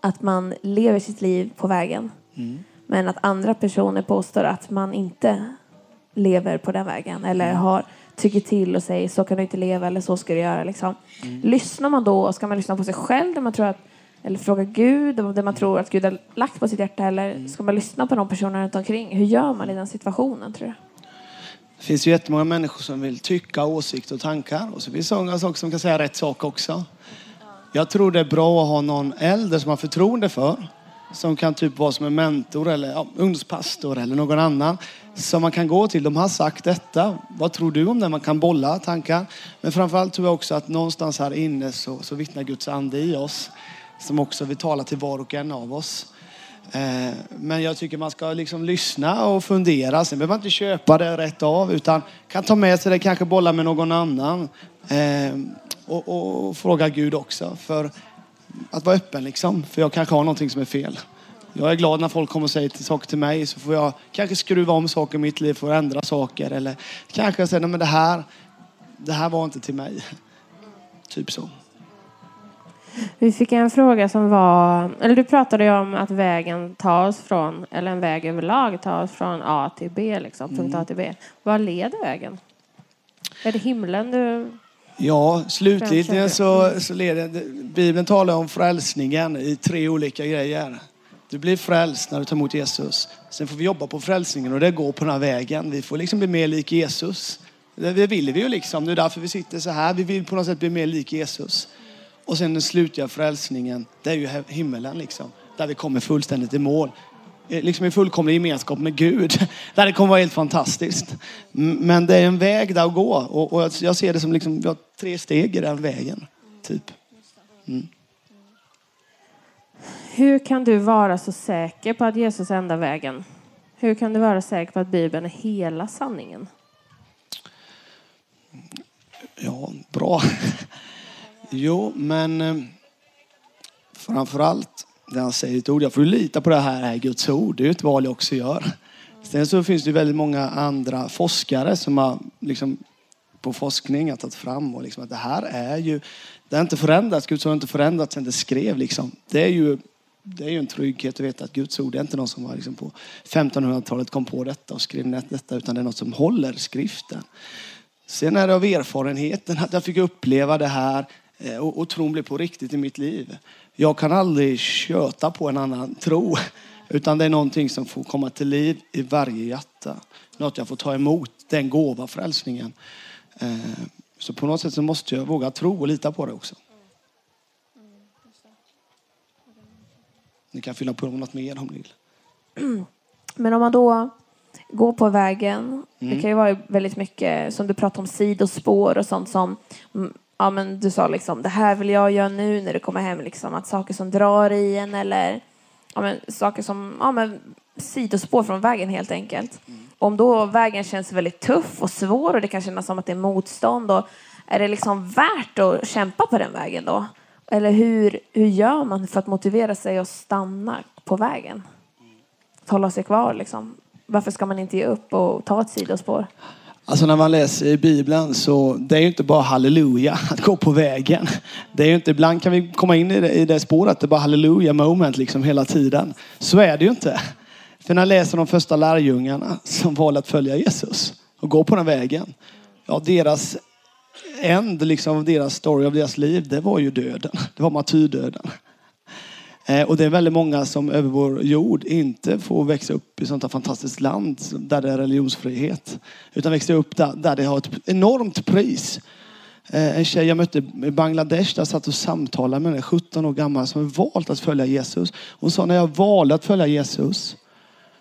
S2: att man lever sitt liv på vägen mm. men att andra personer påstår att man inte lever på den vägen eller mm. har tycker till och säger så kan du inte leva eller så ska du göra. Liksom. Mm. Lyssnar man då, ska man lyssna på sig själv där man tror att, eller fråga Gud det man tror att Gud har lagt på sitt hjärta eller mm. ska man lyssna på de personerna runt omkring? Hur gör man i den situationen tror du?
S1: Det finns ju jättemånga människor som vill tycka åsikter och tankar och så finns det många saker som kan säga rätt sak också. Jag tror det är bra att ha någon äldre som man har förtroende för. Som kan typ vara som en mentor eller ja, ungdomspastor eller någon annan. Som man kan gå till. De har sagt detta. Vad tror du om det? Man kan bolla tankar. Men framförallt tror jag också att någonstans här inne så, så vittnar Guds ande i oss. Som också vill tala till var och en av oss. Eh, men jag tycker man ska liksom lyssna och fundera. Sen behöver man inte köpa det rätt av utan kan ta med sig det, kanske bolla med någon annan. Eh, och, och, och fråga Gud också. För att vara öppen liksom. För jag kanske har någonting som är fel. Jag är glad när folk kommer och säger saker till mig så får jag kanske skruva om saker i mitt liv för att ändra saker. Eller kanske säga, men det här, det här var inte till mig. Typ så.
S2: Vi fick en fråga som var, eller du pratade ju om att vägen tas från, eller en väg överlag tas från A till B, liksom, punkt A mm. till B. Vad leder vägen? Är det himlen du
S1: Ja, slutligen så, så leder Bibeln talar om frälsningen i tre olika grejer. Du blir frälst när du tar emot Jesus. Sen får vi jobba på frälsningen och det går på den här vägen. Vi får liksom bli mer lik Jesus. Det vill vi ju liksom. Det är därför vi sitter så här. Vi vill på något sätt bli mer lik Jesus. Och sen den slutliga frälsningen, det är ju himmelen liksom. Där vi kommer fullständigt i mål. Eh, liksom i fullkomlig gemenskap med Gud. Där det kommer vara helt fantastiskt. Men det är en väg där att gå. Och, jag ser det som liksom, vi har tre steg i den vägen. Typ. Mm.
S2: Hur kan du vara så säker på att Jesus är enda vägen? Hur kan du vara säker på att Bibeln är hela sanningen?
S1: Ja, bra. Jo, men eh, framförallt när han säger ett ord. Jag får lita på det här är Guds ord. Det är ju ett val jag också gör. Sen så finns det väldigt många andra forskare som har liksom på forskning har tagit fram och liksom att det här är ju, det har inte förändrats. Guds ord har inte förändrats sen det skrev liksom. Det är ju, det är ju en trygghet att veta att Guds ord är inte någon som var liksom på 1500-talet kom på detta och skrev ner detta utan det är något som håller skriften. Sen är det av erfarenheten att jag fick uppleva det här och, och tron blev på riktigt i mitt liv. Jag kan aldrig köta på en annan tro. Utan det är någonting som får komma till liv i varje hjärta. Något jag får ta emot, den gåva frälsningen. Eh, så på något sätt så måste jag våga tro och lita på det också. Ni kan fylla på något mer om ni vill.
S2: Men om man då går på vägen. Mm. Det kan ju vara väldigt mycket som du pratar om sidospår och sånt som ja, men du sa liksom det här vill jag göra nu när du kommer hem. Liksom, att saker som drar i en eller ja, men, saker som ja, men, sidospår från vägen helt enkelt. Mm. Om då vägen känns väldigt tuff och svår och det kan kännas som att det är motstånd. Och är det liksom värt att kämpa på den vägen då? Eller hur, hur gör man för att motivera sig att stanna på vägen? Att hålla sig kvar liksom. Varför ska man inte ge upp och ta ett sidospår?
S1: Alltså när man läser i Bibeln så det är ju inte bara halleluja att gå på vägen. Det är ju inte, ibland kan vi komma in i det, i det spåret, det är bara halleluja moment liksom hela tiden. Så är det ju inte. För när jag läser de första lärjungarna som valde att följa Jesus och gå på den vägen. Ja, deras änd liksom deras story av deras liv, det var ju döden. Det var martyrdöden. Eh, och det är väldigt många som över vår jord inte får växa upp i sånt här fantastiskt land där det är religionsfrihet. Utan växer upp där, där det har ett enormt pris. Eh, en tjej jag mötte i Bangladesh, där satt och samtalade med en 17 år gammal som valt att följa Jesus. Hon sa när jag valde att följa Jesus,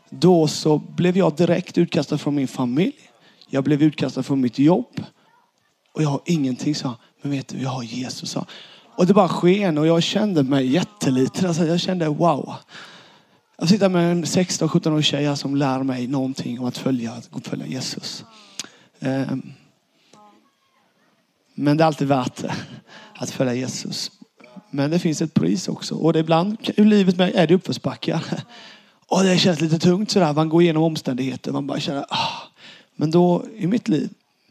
S1: då så blev jag direkt utkastad från min familj. Jag blev utkastad från mitt jobb. Och jag har ingenting, sa Men vet du, jag har Jesus, sa och det bara sken och jag kände mig jätteliten. Alltså jag kände wow. Jag sitter med en 16-17 årig tjej som lär mig någonting om att följa, att följa Jesus. Ehm. Men det är alltid värt det, att följa Jesus. Men det finns ett pris också. Och det ibland i livet med är det uppförsbackar. Och det känns lite tungt sådär. Man går igenom omständigheter. Man bara känner, ah. Men då i mitt liv,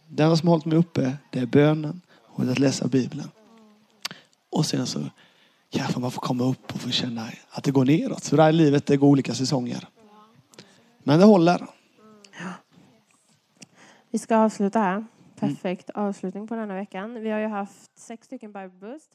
S1: det enda som har hållit mig uppe, det är bönen och det är att läsa Bibeln. Och sen så kanske man får komma upp och få känna att det går neråt. Så det här livet, det går olika säsonger. Men det håller.
S2: Vi ska avsluta här. Perfekt avslutning på denna veckan. Vi har ju haft sex stycken Bible Boost.